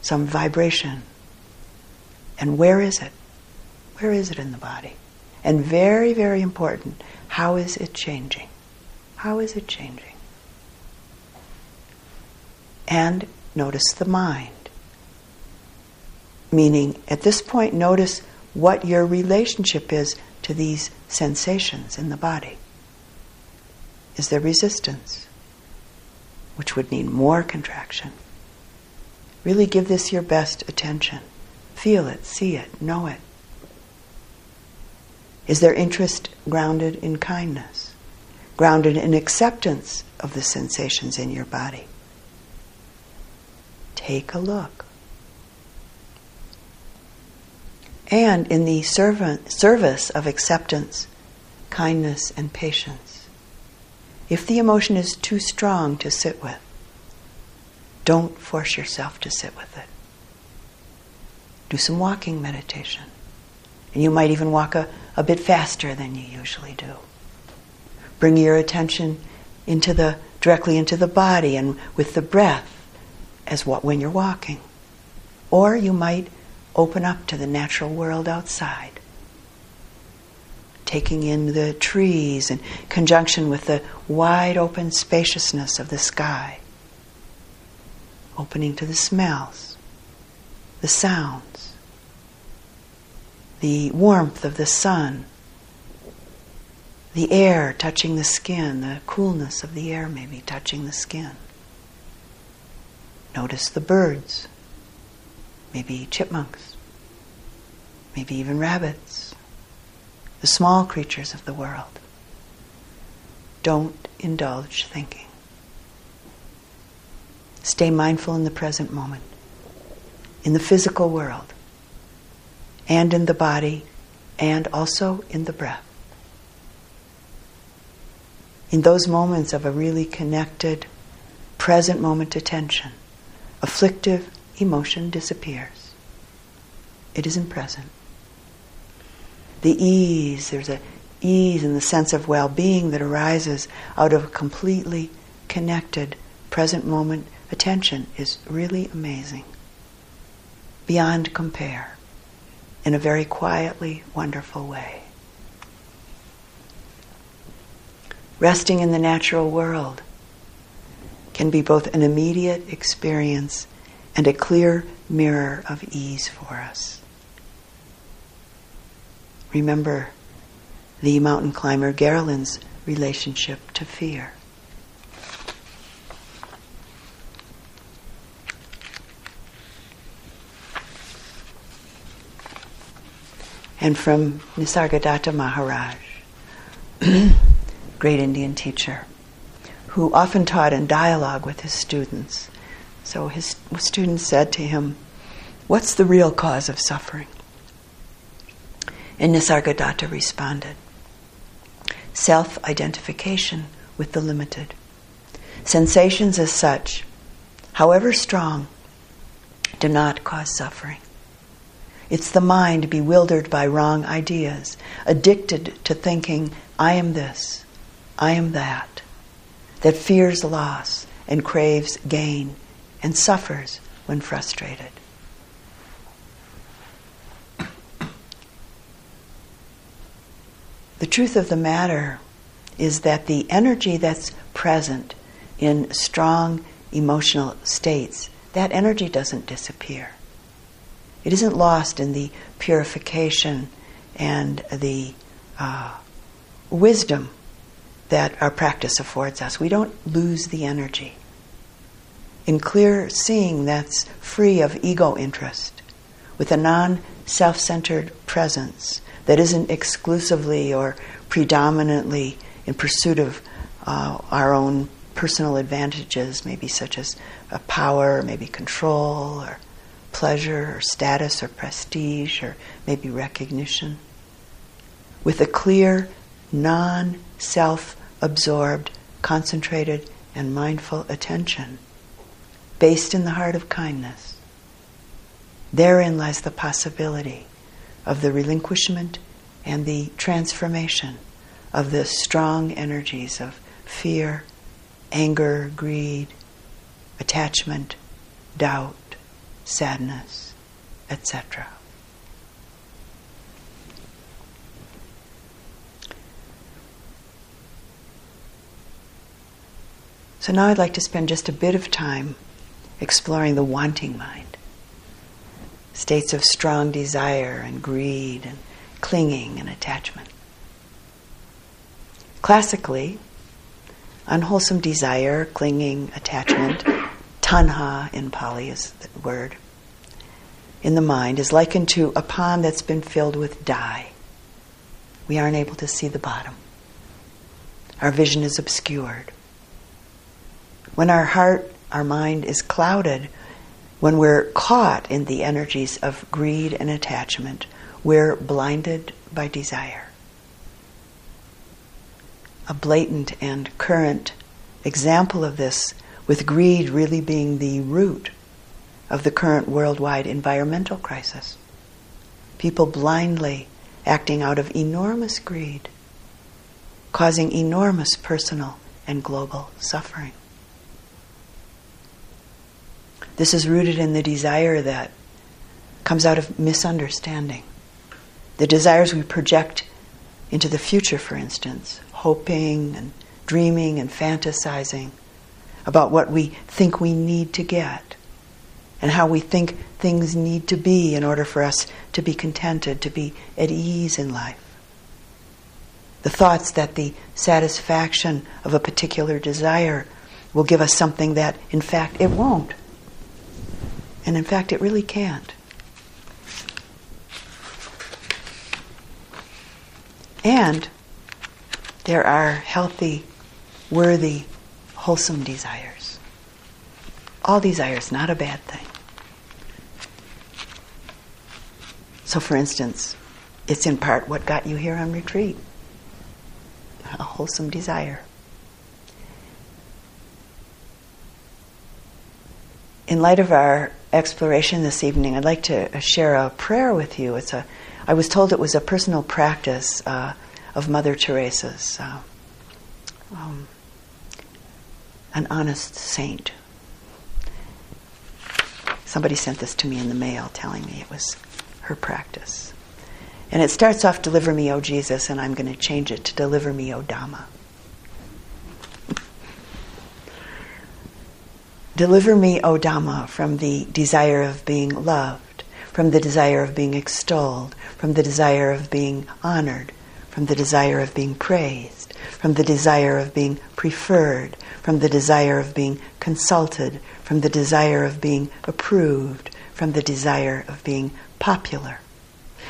some vibration, and where is it? Where is it in the body? And very, very important, how is it changing? How is it changing? And notice the mind. Meaning, at this point, notice what your relationship is to these sensations in the body? Is there resistance? Which would need more contraction. Really give this your best attention. Feel it, see it, know it. Is there interest grounded in kindness? Grounded in acceptance of the sensations in your body? Take a look. And in the servant, service of acceptance, kindness, and patience, if the emotion is too strong to sit with, don't force yourself to sit with it. Do some walking meditation. And you might even walk a, a bit faster than you usually do. Bring your attention into the directly into the body and with the breath as what when you're walking. Or you might open up to the natural world outside. Taking in the trees in conjunction with the wide open spaciousness of the sky opening to the smells, the sounds, the warmth of the sun, the air touching the skin, the coolness of the air maybe touching the skin. Notice the birds, maybe chipmunks, maybe even rabbits, the small creatures of the world. Don't indulge thinking. Stay mindful in the present moment, in the physical world, and in the body, and also in the breath. In those moments of a really connected, present moment attention, afflictive emotion disappears. It isn't present. The ease, there's an ease in the sense of well being that arises out of a completely connected present moment attention is really amazing, beyond compare, in a very quietly wonderful way. Resting in the natural world can be both an immediate experience and a clear mirror of ease for us. Remember the mountain climber Gerald's relationship to fear. And from Nisargadatta Maharaj, *clears throat* great Indian teacher, who often taught in dialogue with his students. So his students said to him, What's the real cause of suffering? And Nisargadatta responded, Self identification with the limited. Sensations as such, however strong, do not cause suffering. It's the mind bewildered by wrong ideas, addicted to thinking, I am this, I am that, that fears loss and craves gain and suffers when frustrated. The truth of the matter is that the energy that's present in strong emotional states, that energy doesn't disappear. It isn't lost in the purification and the uh, wisdom that our practice affords us. We don't lose the energy. In clear seeing that's free of ego interest, with a non self centered presence that isn't exclusively or predominantly in pursuit of uh, our own personal advantages, maybe such as power, maybe control, or pleasure or status or prestige or maybe recognition. With a clear, non self absorbed, concentrated, and mindful attention based in the heart of kindness. Therein lies the possibility of the relinquishment and the transformation of the strong energies of fear, anger, greed, attachment, doubt, sadness, etc. So now I'd like to spend just a bit of time exploring the wanting mind. States of strong desire and greed and clinging and attachment. Classically, unwholesome desire, clinging, attachment, tanha in Pali is the word, in the mind is likened to a pond that's been filled with dye. We aren't able to see the bottom. Our vision is obscured. When our heart, our mind is clouded, when we're caught in the energies of greed and attachment, we're blinded by desire. A blatant and current example of this, with greed really being the root of the current worldwide environmental crisis. People blindly acting out of enormous greed, causing enormous personal and global suffering. This is rooted in the desire that comes out of misunderstanding. The desires we project into the future, for instance, hoping and dreaming and fantasizing about what we think we need to get and how we think things need to be in order for us to be contented, to be at ease in life. The thoughts that the satisfaction of a particular desire will give us something that, in fact, it won't. And in fact, it really can't. And there are healthy, worthy, wholesome desires. All desires, not a bad thing. So, for instance, it's in part what got you here on retreat a wholesome desire. In light of our exploration this evening, I'd like to share a prayer with you. It's a, I was told it was a personal practice uh, of Mother Teresa's, uh, um, an honest saint. Somebody sent this to me in the mail telling me it was her practice. And it starts off, Deliver me, O Jesus, and I'm going to change it to Deliver me, O Dhamma. Deliver me, O Dhamma, from the desire of being loved, from the desire of being extolled, from the desire of being honored, from the desire of being praised, from the desire of being preferred, from the desire of being consulted, from the desire of being approved, from the desire of being popular,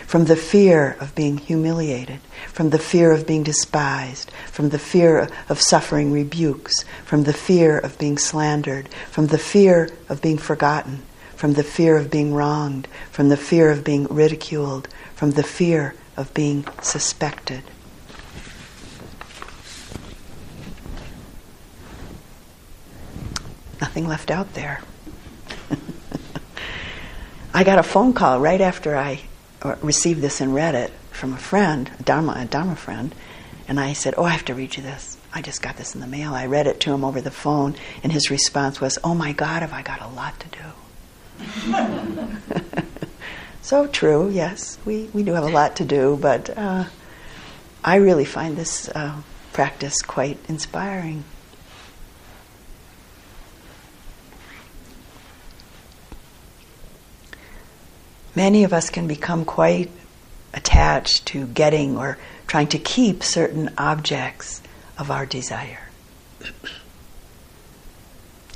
from the fear of being humiliated, from the fear of being despised, from the fear of suffering rebukes, from the fear of being slandered, from the fear of being forgotten, from the fear of being wronged, from the fear of being ridiculed, from the fear of being suspected. Nothing left out there. *laughs* I got a phone call right after I uh, received this and read it from a friend, a Dharma, a Dharma friend, and I said, "Oh, I have to read you this. I just got this in the mail." I read it to him over the phone, and his response was, "Oh my God, have I got a lot to do?" *laughs* so true. Yes, we we do have a lot to do, but uh, I really find this uh, practice quite inspiring. Many of us can become quite attached to getting or trying to keep certain objects of our desire.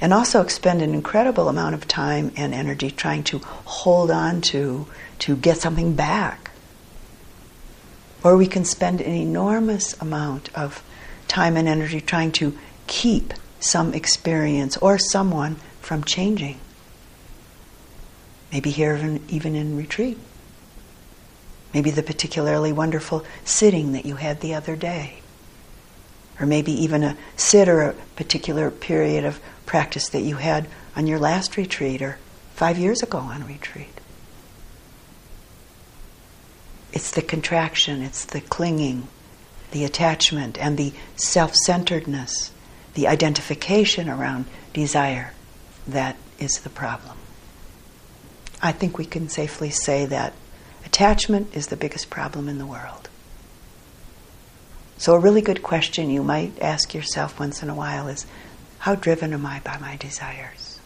And also expend an incredible amount of time and energy trying to hold on to, to get something back. Or we can spend an enormous amount of time and energy trying to keep some experience or someone from changing. Maybe here, even, even in retreat. Maybe the particularly wonderful sitting that you had the other day. Or maybe even a sit or a particular period of practice that you had on your last retreat or five years ago on retreat. It's the contraction, it's the clinging, the attachment, and the self centeredness, the identification around desire that is the problem. I think we can safely say that attachment is the biggest problem in the world. So, a really good question you might ask yourself once in a while is how driven am I by my desires?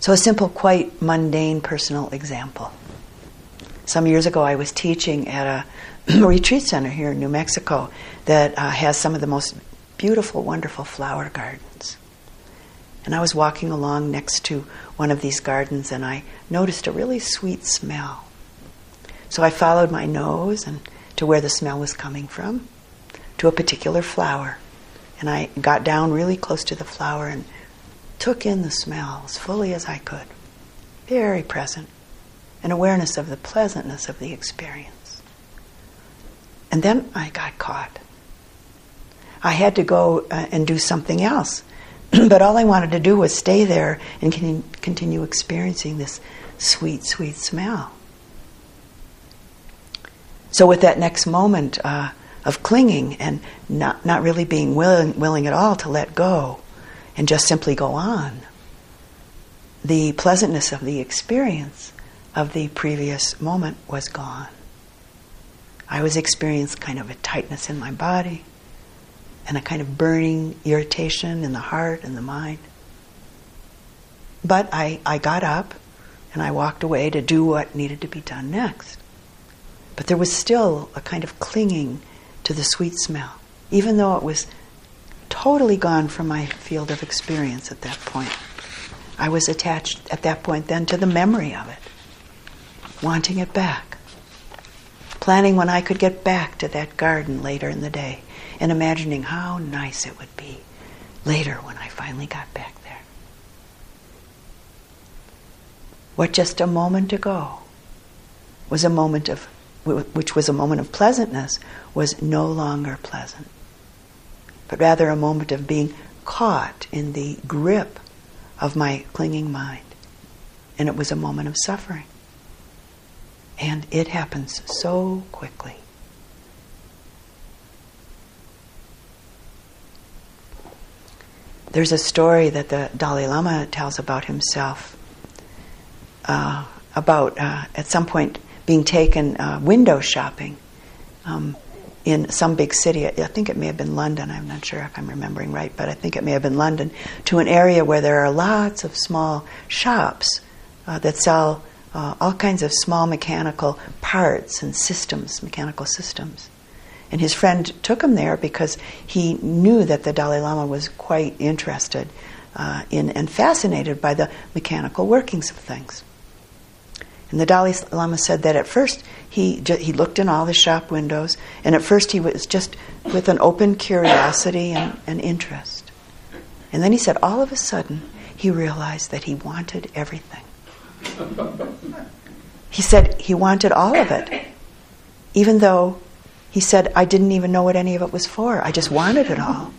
So, a simple, quite mundane personal example. some years ago, I was teaching at a *clears throat* retreat center here in New Mexico that uh, has some of the most beautiful, wonderful flower gardens. And I was walking along next to one of these gardens and I noticed a really sweet smell. So I followed my nose and to where the smell was coming from, to a particular flower. And I got down really close to the flower and took in the smell as fully as I could. Very present. An awareness of the pleasantness of the experience. And then I got caught. I had to go uh, and do something else. *clears throat* but all I wanted to do was stay there and con- continue experiencing this sweet, sweet smell. So, with that next moment uh, of clinging and not, not really being willing, willing at all to let go and just simply go on, the pleasantness of the experience of the previous moment was gone. I was experiencing kind of a tightness in my body and a kind of burning irritation in the heart and the mind. But I, I got up and I walked away to do what needed to be done next. But there was still a kind of clinging to the sweet smell, even though it was totally gone from my field of experience at that point. I was attached at that point then to the memory of it, wanting it back, planning when I could get back to that garden later in the day and imagining how nice it would be later when I finally got back there. What just a moment ago was a moment of, which was a moment of pleasantness, was no longer pleasant, but rather a moment of being caught in the grip of my clinging mind. And it was a moment of suffering. And it happens so quickly. There's a story that the Dalai Lama tells about himself, uh, about uh, at some point being taken uh, window shopping um, in some big city. I think it may have been London. I'm not sure if I'm remembering right, but I think it may have been London, to an area where there are lots of small shops uh, that sell uh, all kinds of small mechanical parts and systems, mechanical systems. And his friend took him there because he knew that the Dalai Lama was quite interested uh, in and fascinated by the mechanical workings of things. And the Dalai Lama said that at first he, ju- he looked in all the shop windows, and at first he was just with an open curiosity and, and interest. And then he said, all of a sudden, he realized that he wanted everything. he said he wanted all of it, even though he said, I didn't even know what any of it was for. I just wanted it all.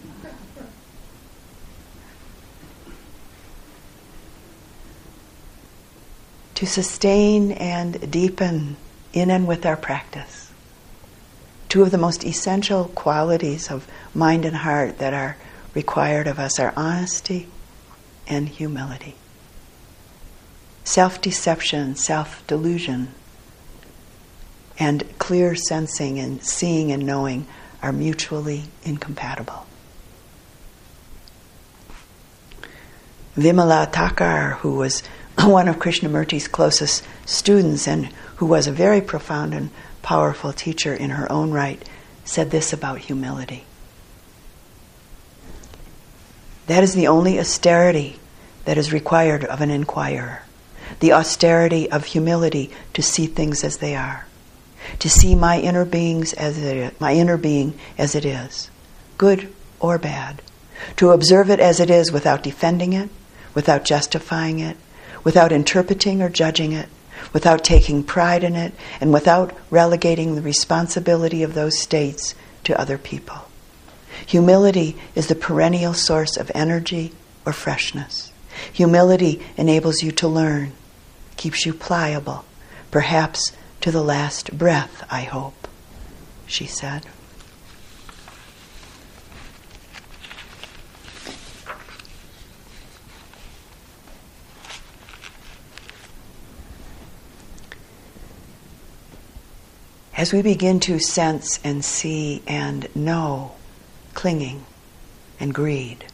to sustain and deepen in and with our practice. Two of the most essential qualities of mind and heart that are required of us are honesty and humility. Self deception, self delusion and clear sensing and seeing and knowing are mutually incompatible. Vimala Thakar, who was *clears throat* one of Krishnamurti's closest students and who was a very profound and powerful teacher in her own right, said this about humility. That is the only austerity that is required of an inquirer the austerity of humility to see things as they are to see my inner beings as my inner being as it is, good or bad, to observe it as it is without defending it, without justifying it, without interpreting or judging it, without taking pride in it, and without relegating the responsibility of those states to other people. Humility is the perennial source of energy or freshness. Humility enables you to learn, keeps you pliable, perhaps to the last breath, I hope, she said. As we begin to sense and see and know clinging and greed,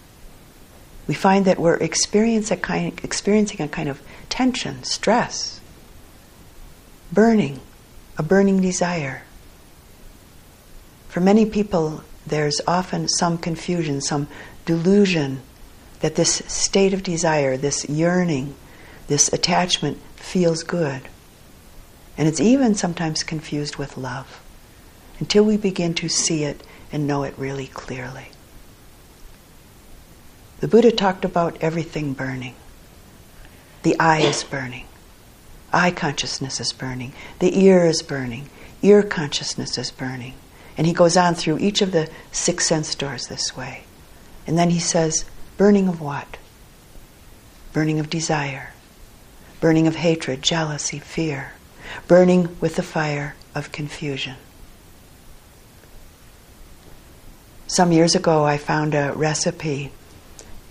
we find that we're experiencing a kind, experiencing a kind of tension, stress, burning a burning desire. For many people, there's often some confusion, some delusion that this state of desire, this yearning, this attachment feels good. And it's even sometimes confused with love until we begin to see it and know it really clearly. The Buddha talked about everything burning. The eye is burning. Eye consciousness is burning. The ear is burning. Ear consciousness is burning. And he goes on through each of the six sense doors this way. And then he says, burning of what? Burning of desire. Burning of hatred, jealousy, fear. Burning with the fire of confusion. Some years ago, I found a recipe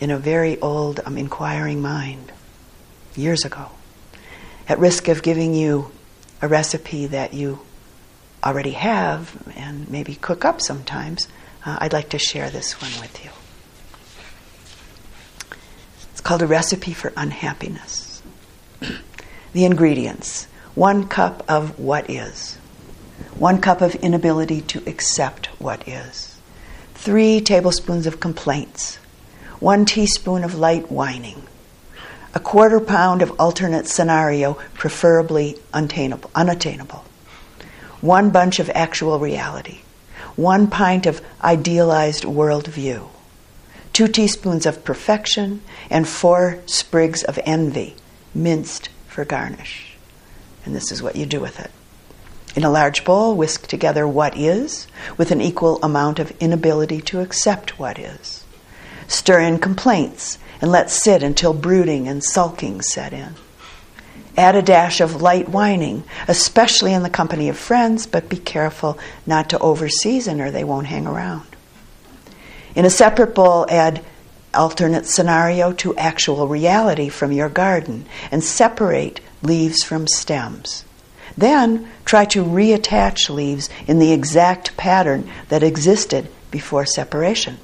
in a very old um, inquiring mind, years ago. At risk of giving you a recipe that you already have and maybe cook up sometimes, uh, I'd like to share this one with you. It's called a recipe for unhappiness. *clears throat* the ingredients. One cup of what is, one cup of inability to accept what is. Three tablespoons of complaints, one teaspoon of light whining, a quarter pound of alternate scenario, preferably unattainable, unattainable, one bunch of actual reality, one pint of idealized worldview, two teaspoons of perfection, and four sprigs of envy, minced for garnish. And this is what you do with it. In a large bowl, whisk together what is with an equal amount of inability to accept what is. Stir in complaints and let sit until brooding and sulking set in. Add a dash of light whining, especially in the company of friends, but be careful not to overseason or they won't hang around. In a separate bowl, add alternate scenario to actual reality from your garden and separate leaves from stems. Then try to reattach leaves in the exact pattern that existed before separation.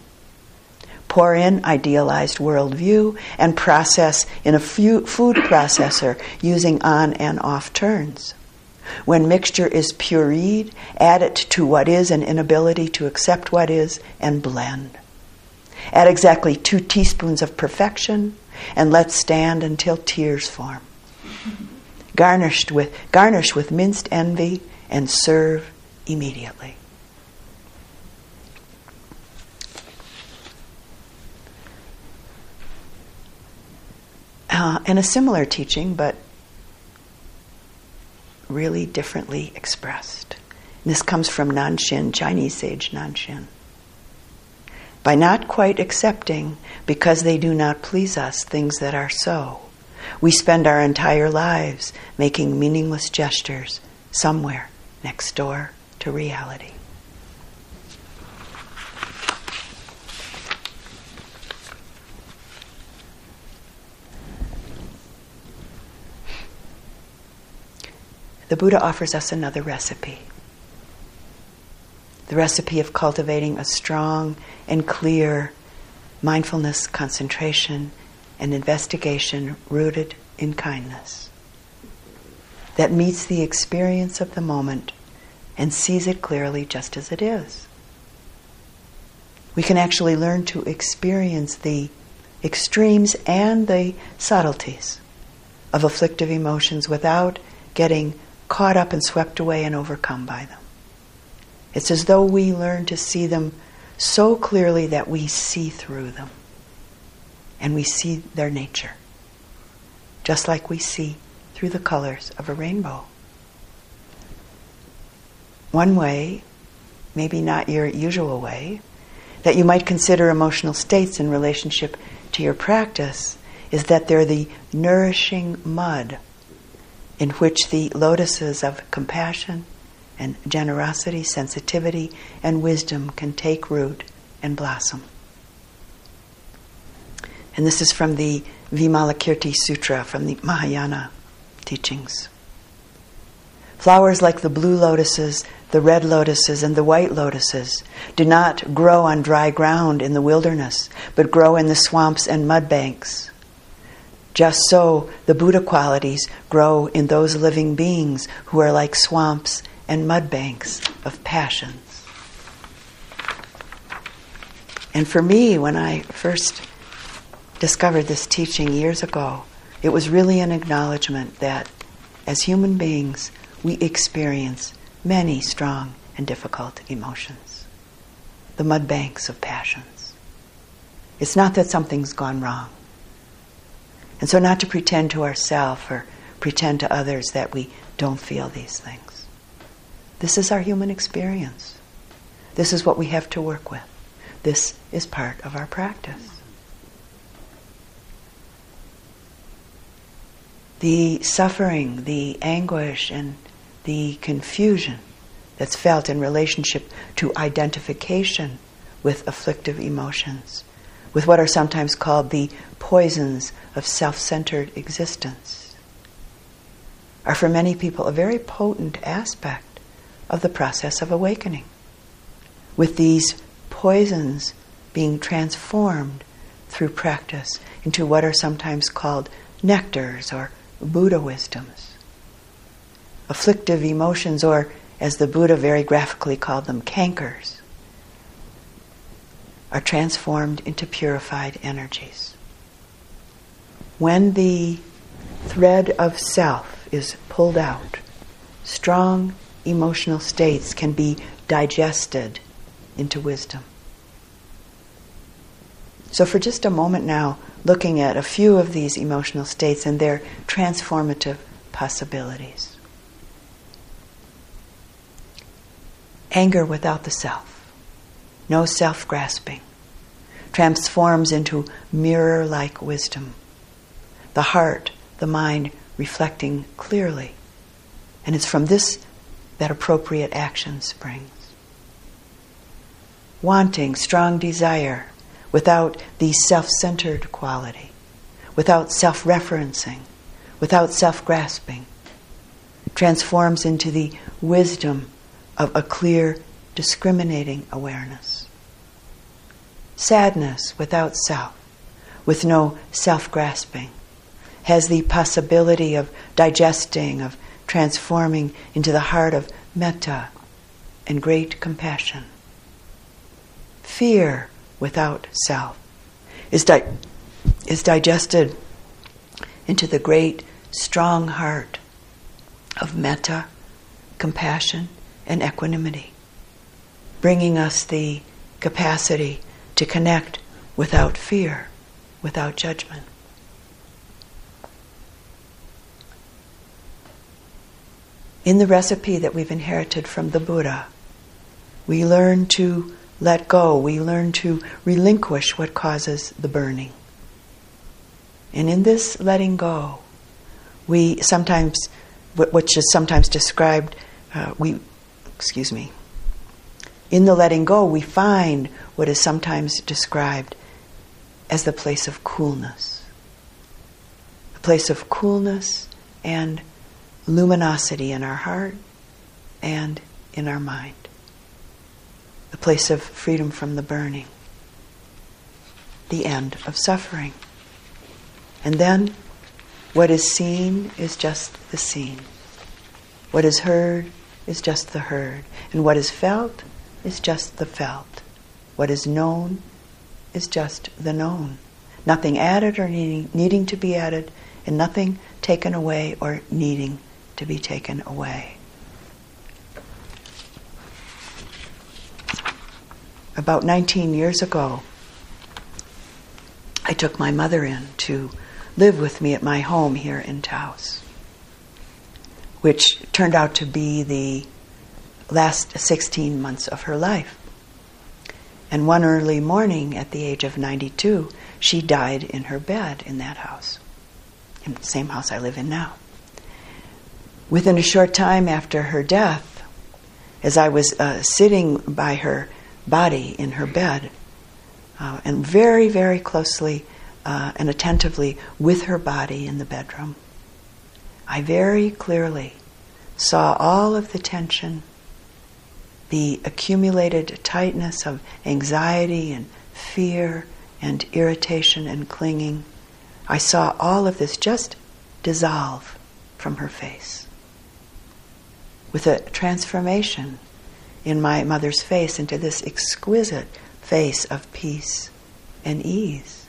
Pour in idealized worldview and process in a food processor using on and off turns. When mixture is pureed, add it to what is an inability to accept what is and blend. Add exactly two teaspoons of perfection and let stand until tears form garnished with, garnish with minced envy, and serve immediately. Uh, and a similar teaching, but really differently expressed. And this comes from Nanshin, Chinese sage Nanshin. By not quite accepting, because they do not please us, things that are so, we spend our entire lives making meaningless gestures somewhere next door to reality. The Buddha offers us another recipe the recipe of cultivating a strong and clear mindfulness, concentration, and investigation rooted in kindness that meets the experience of the moment and sees it clearly just as it is. We can actually learn to experience the extremes and the subtleties of afflictive emotions without getting caught up and swept away and overcome by them. It's as though we learn to see them so clearly that we see through them and we see their nature, just like we see through the colors of a rainbow. One way, maybe not your usual way, that you might consider emotional states in relationship to your practice is that they're the nourishing mud in which the lotuses of compassion and generosity, sensitivity, and wisdom can take root and blossom. And this is from the Vimalakirti Sutra from the Mahayana teachings. Flowers like the blue lotuses, the red lotuses, and the white lotuses do not grow on dry ground in the wilderness, but grow in the swamps and mud banks. Just so, the Buddha qualities grow in those living beings who are like swamps and mud banks of passions. And for me, when I first discovered this teaching years ago, it was really an acknowledgement that as human beings, we experience many strong and difficult emotions, the mud banks of passions. It's not that something's gone wrong. And so, not to pretend to ourselves or pretend to others that we don't feel these things. This is our human experience. This is what we have to work with. This is part of our practice. The suffering, the anguish, and the confusion that's felt in relationship to identification with afflictive emotions, with what are sometimes called the poisons of self centered existence, are for many people a very potent aspect of the process of awakening. With these poisons being transformed through practice into what are sometimes called nectars or Buddha wisdoms. Afflictive emotions, or as the Buddha very graphically called them, cankers, are transformed into purified energies. When the thread of self is pulled out, strong emotional states can be digested into wisdom. So, for just a moment now, looking at a few of these emotional states and their transformative possibilities. Anger without the self, no self grasping, transforms into mirror like wisdom. The heart, the mind reflecting clearly. And it's from this that appropriate action springs. Wanting, strong desire, without the self centered quality, without self referencing, without self grasping, transforms into the wisdom of a clear, discriminating awareness. Sadness without self, with no self grasping, has the possibility of digesting, of transforming into the heart of metta and great compassion. Fear without self is, di- is digested into the great, strong heart of metta, compassion, and equanimity, bringing us the capacity to connect without fear, without judgment. In the recipe that we've inherited from the Buddha, we learn to let go, we learn to relinquish what causes the burning. And in this letting go, we sometimes, which is sometimes described, uh, we, excuse me, in the letting go, we find what is sometimes described as the place of coolness. A place of coolness and luminosity in our heart and in our mind the place of freedom from the burning, the end of suffering. And then what is seen is just the seen. What is heard is just the heard. And what is felt is just the felt. What is known is just the known. Nothing added or needing, needing to be added, and nothing taken away or needing to be taken away. about 19 years ago, I took my mother in to live with me at my home here in Taos, which turned out to be the last 16 months of her life. And one early morning at the age of 92, she died in her bed in that house, in the same house I live in now. Within a short time after her death, as I was uh, sitting by her body in her bed, uh, and very, very closely uh, and attentively with her body in the bedroom. I very clearly saw all of the tension, the accumulated tightness of anxiety and fear and irritation and clinging. I saw all of this just dissolve from her face with a transformation in my mother's face into this exquisite face of peace and ease.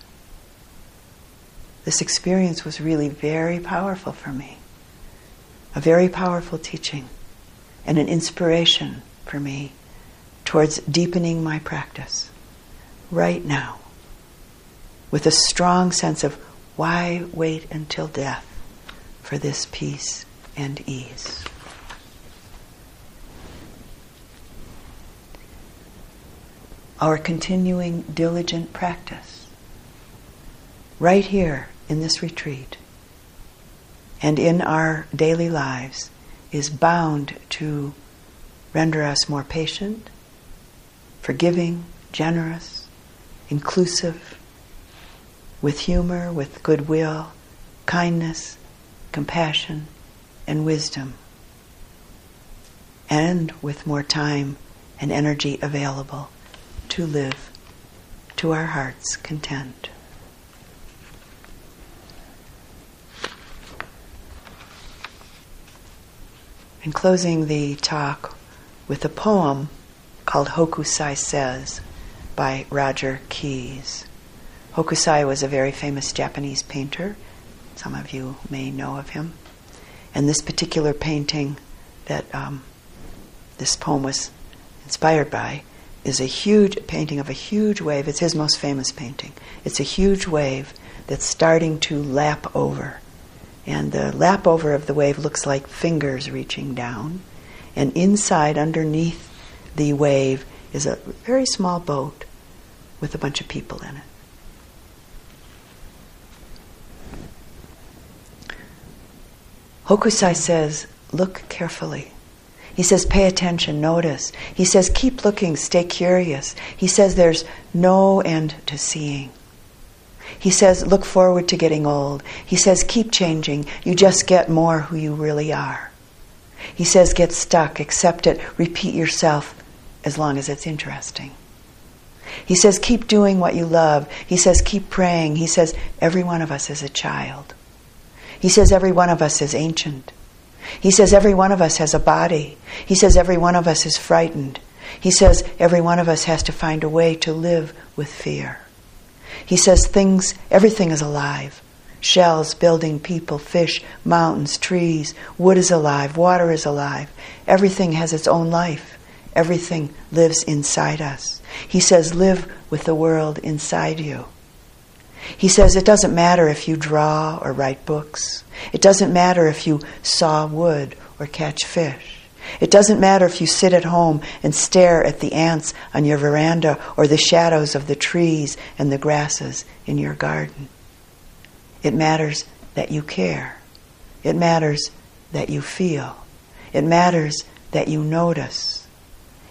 This experience was really very powerful for me, a very powerful teaching, and an inspiration for me towards deepening my practice right now with a strong sense of why wait until death for this peace and ease. Our continuing diligent practice, right here in this retreat and in our daily lives, is bound to render us more patient, forgiving, generous, inclusive, with humor, with goodwill, kindness, compassion, and wisdom, and with more time and energy available to live to our heart's content. In closing the talk with a poem called Hokusai Says by Roger Keyes. Hokusai was a very famous Japanese painter. Some of you may know of him. And this particular painting that um, this poem was inspired by is a huge painting of a huge wave. It's his most famous painting. It's a huge wave that's starting to lap over. And the lap over of the wave looks like fingers reaching down. And inside, underneath the wave is a very small boat with a bunch of people in it. Hokusai says, look carefully. He says, pay attention, notice. He says, keep looking, stay curious. He says, there's no end to seeing. He says, look forward to getting old. He says, keep changing. You just get more who you really are. He says, get stuck, accept it, repeat yourself, as long as it's interesting. He says, keep doing what you love. He says, keep praying. He says, every one of us is a child. He says, every one of us is ancient. He says, every one of us has a body. He says, every one of us is frightened. He says, every one of us has to find a way to live with fear. He says, things, everything is alive. Shells, building, people, fish, mountains, trees, wood is alive, water is alive. Everything has its own life. Everything lives inside us. He says, live with the world inside you. He says, it doesn't matter if you draw or write books. It doesn't matter if you saw wood or catch fish. It doesn't matter if you sit at home and stare at the ants on your veranda or the shadows of the trees and the grasses in your garden. It matters that you care. It matters that you feel. It matters that you notice.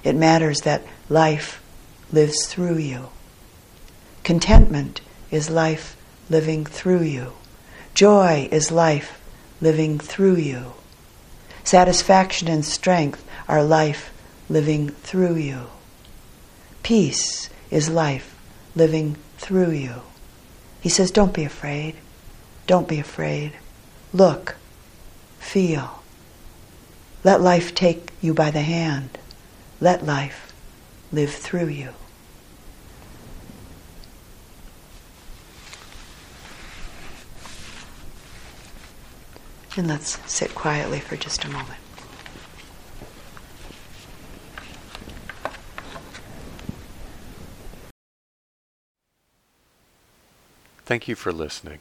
It matters that life lives through you. Contentment is life living through you. Joy is life living through you. Satisfaction and strength are life living through you. Peace is life living through you. He says, Don't be afraid. Don't be afraid. Look. Feel. Let life take you by the hand. Let life live through you. And let's sit quietly for just a moment. Thank you for listening.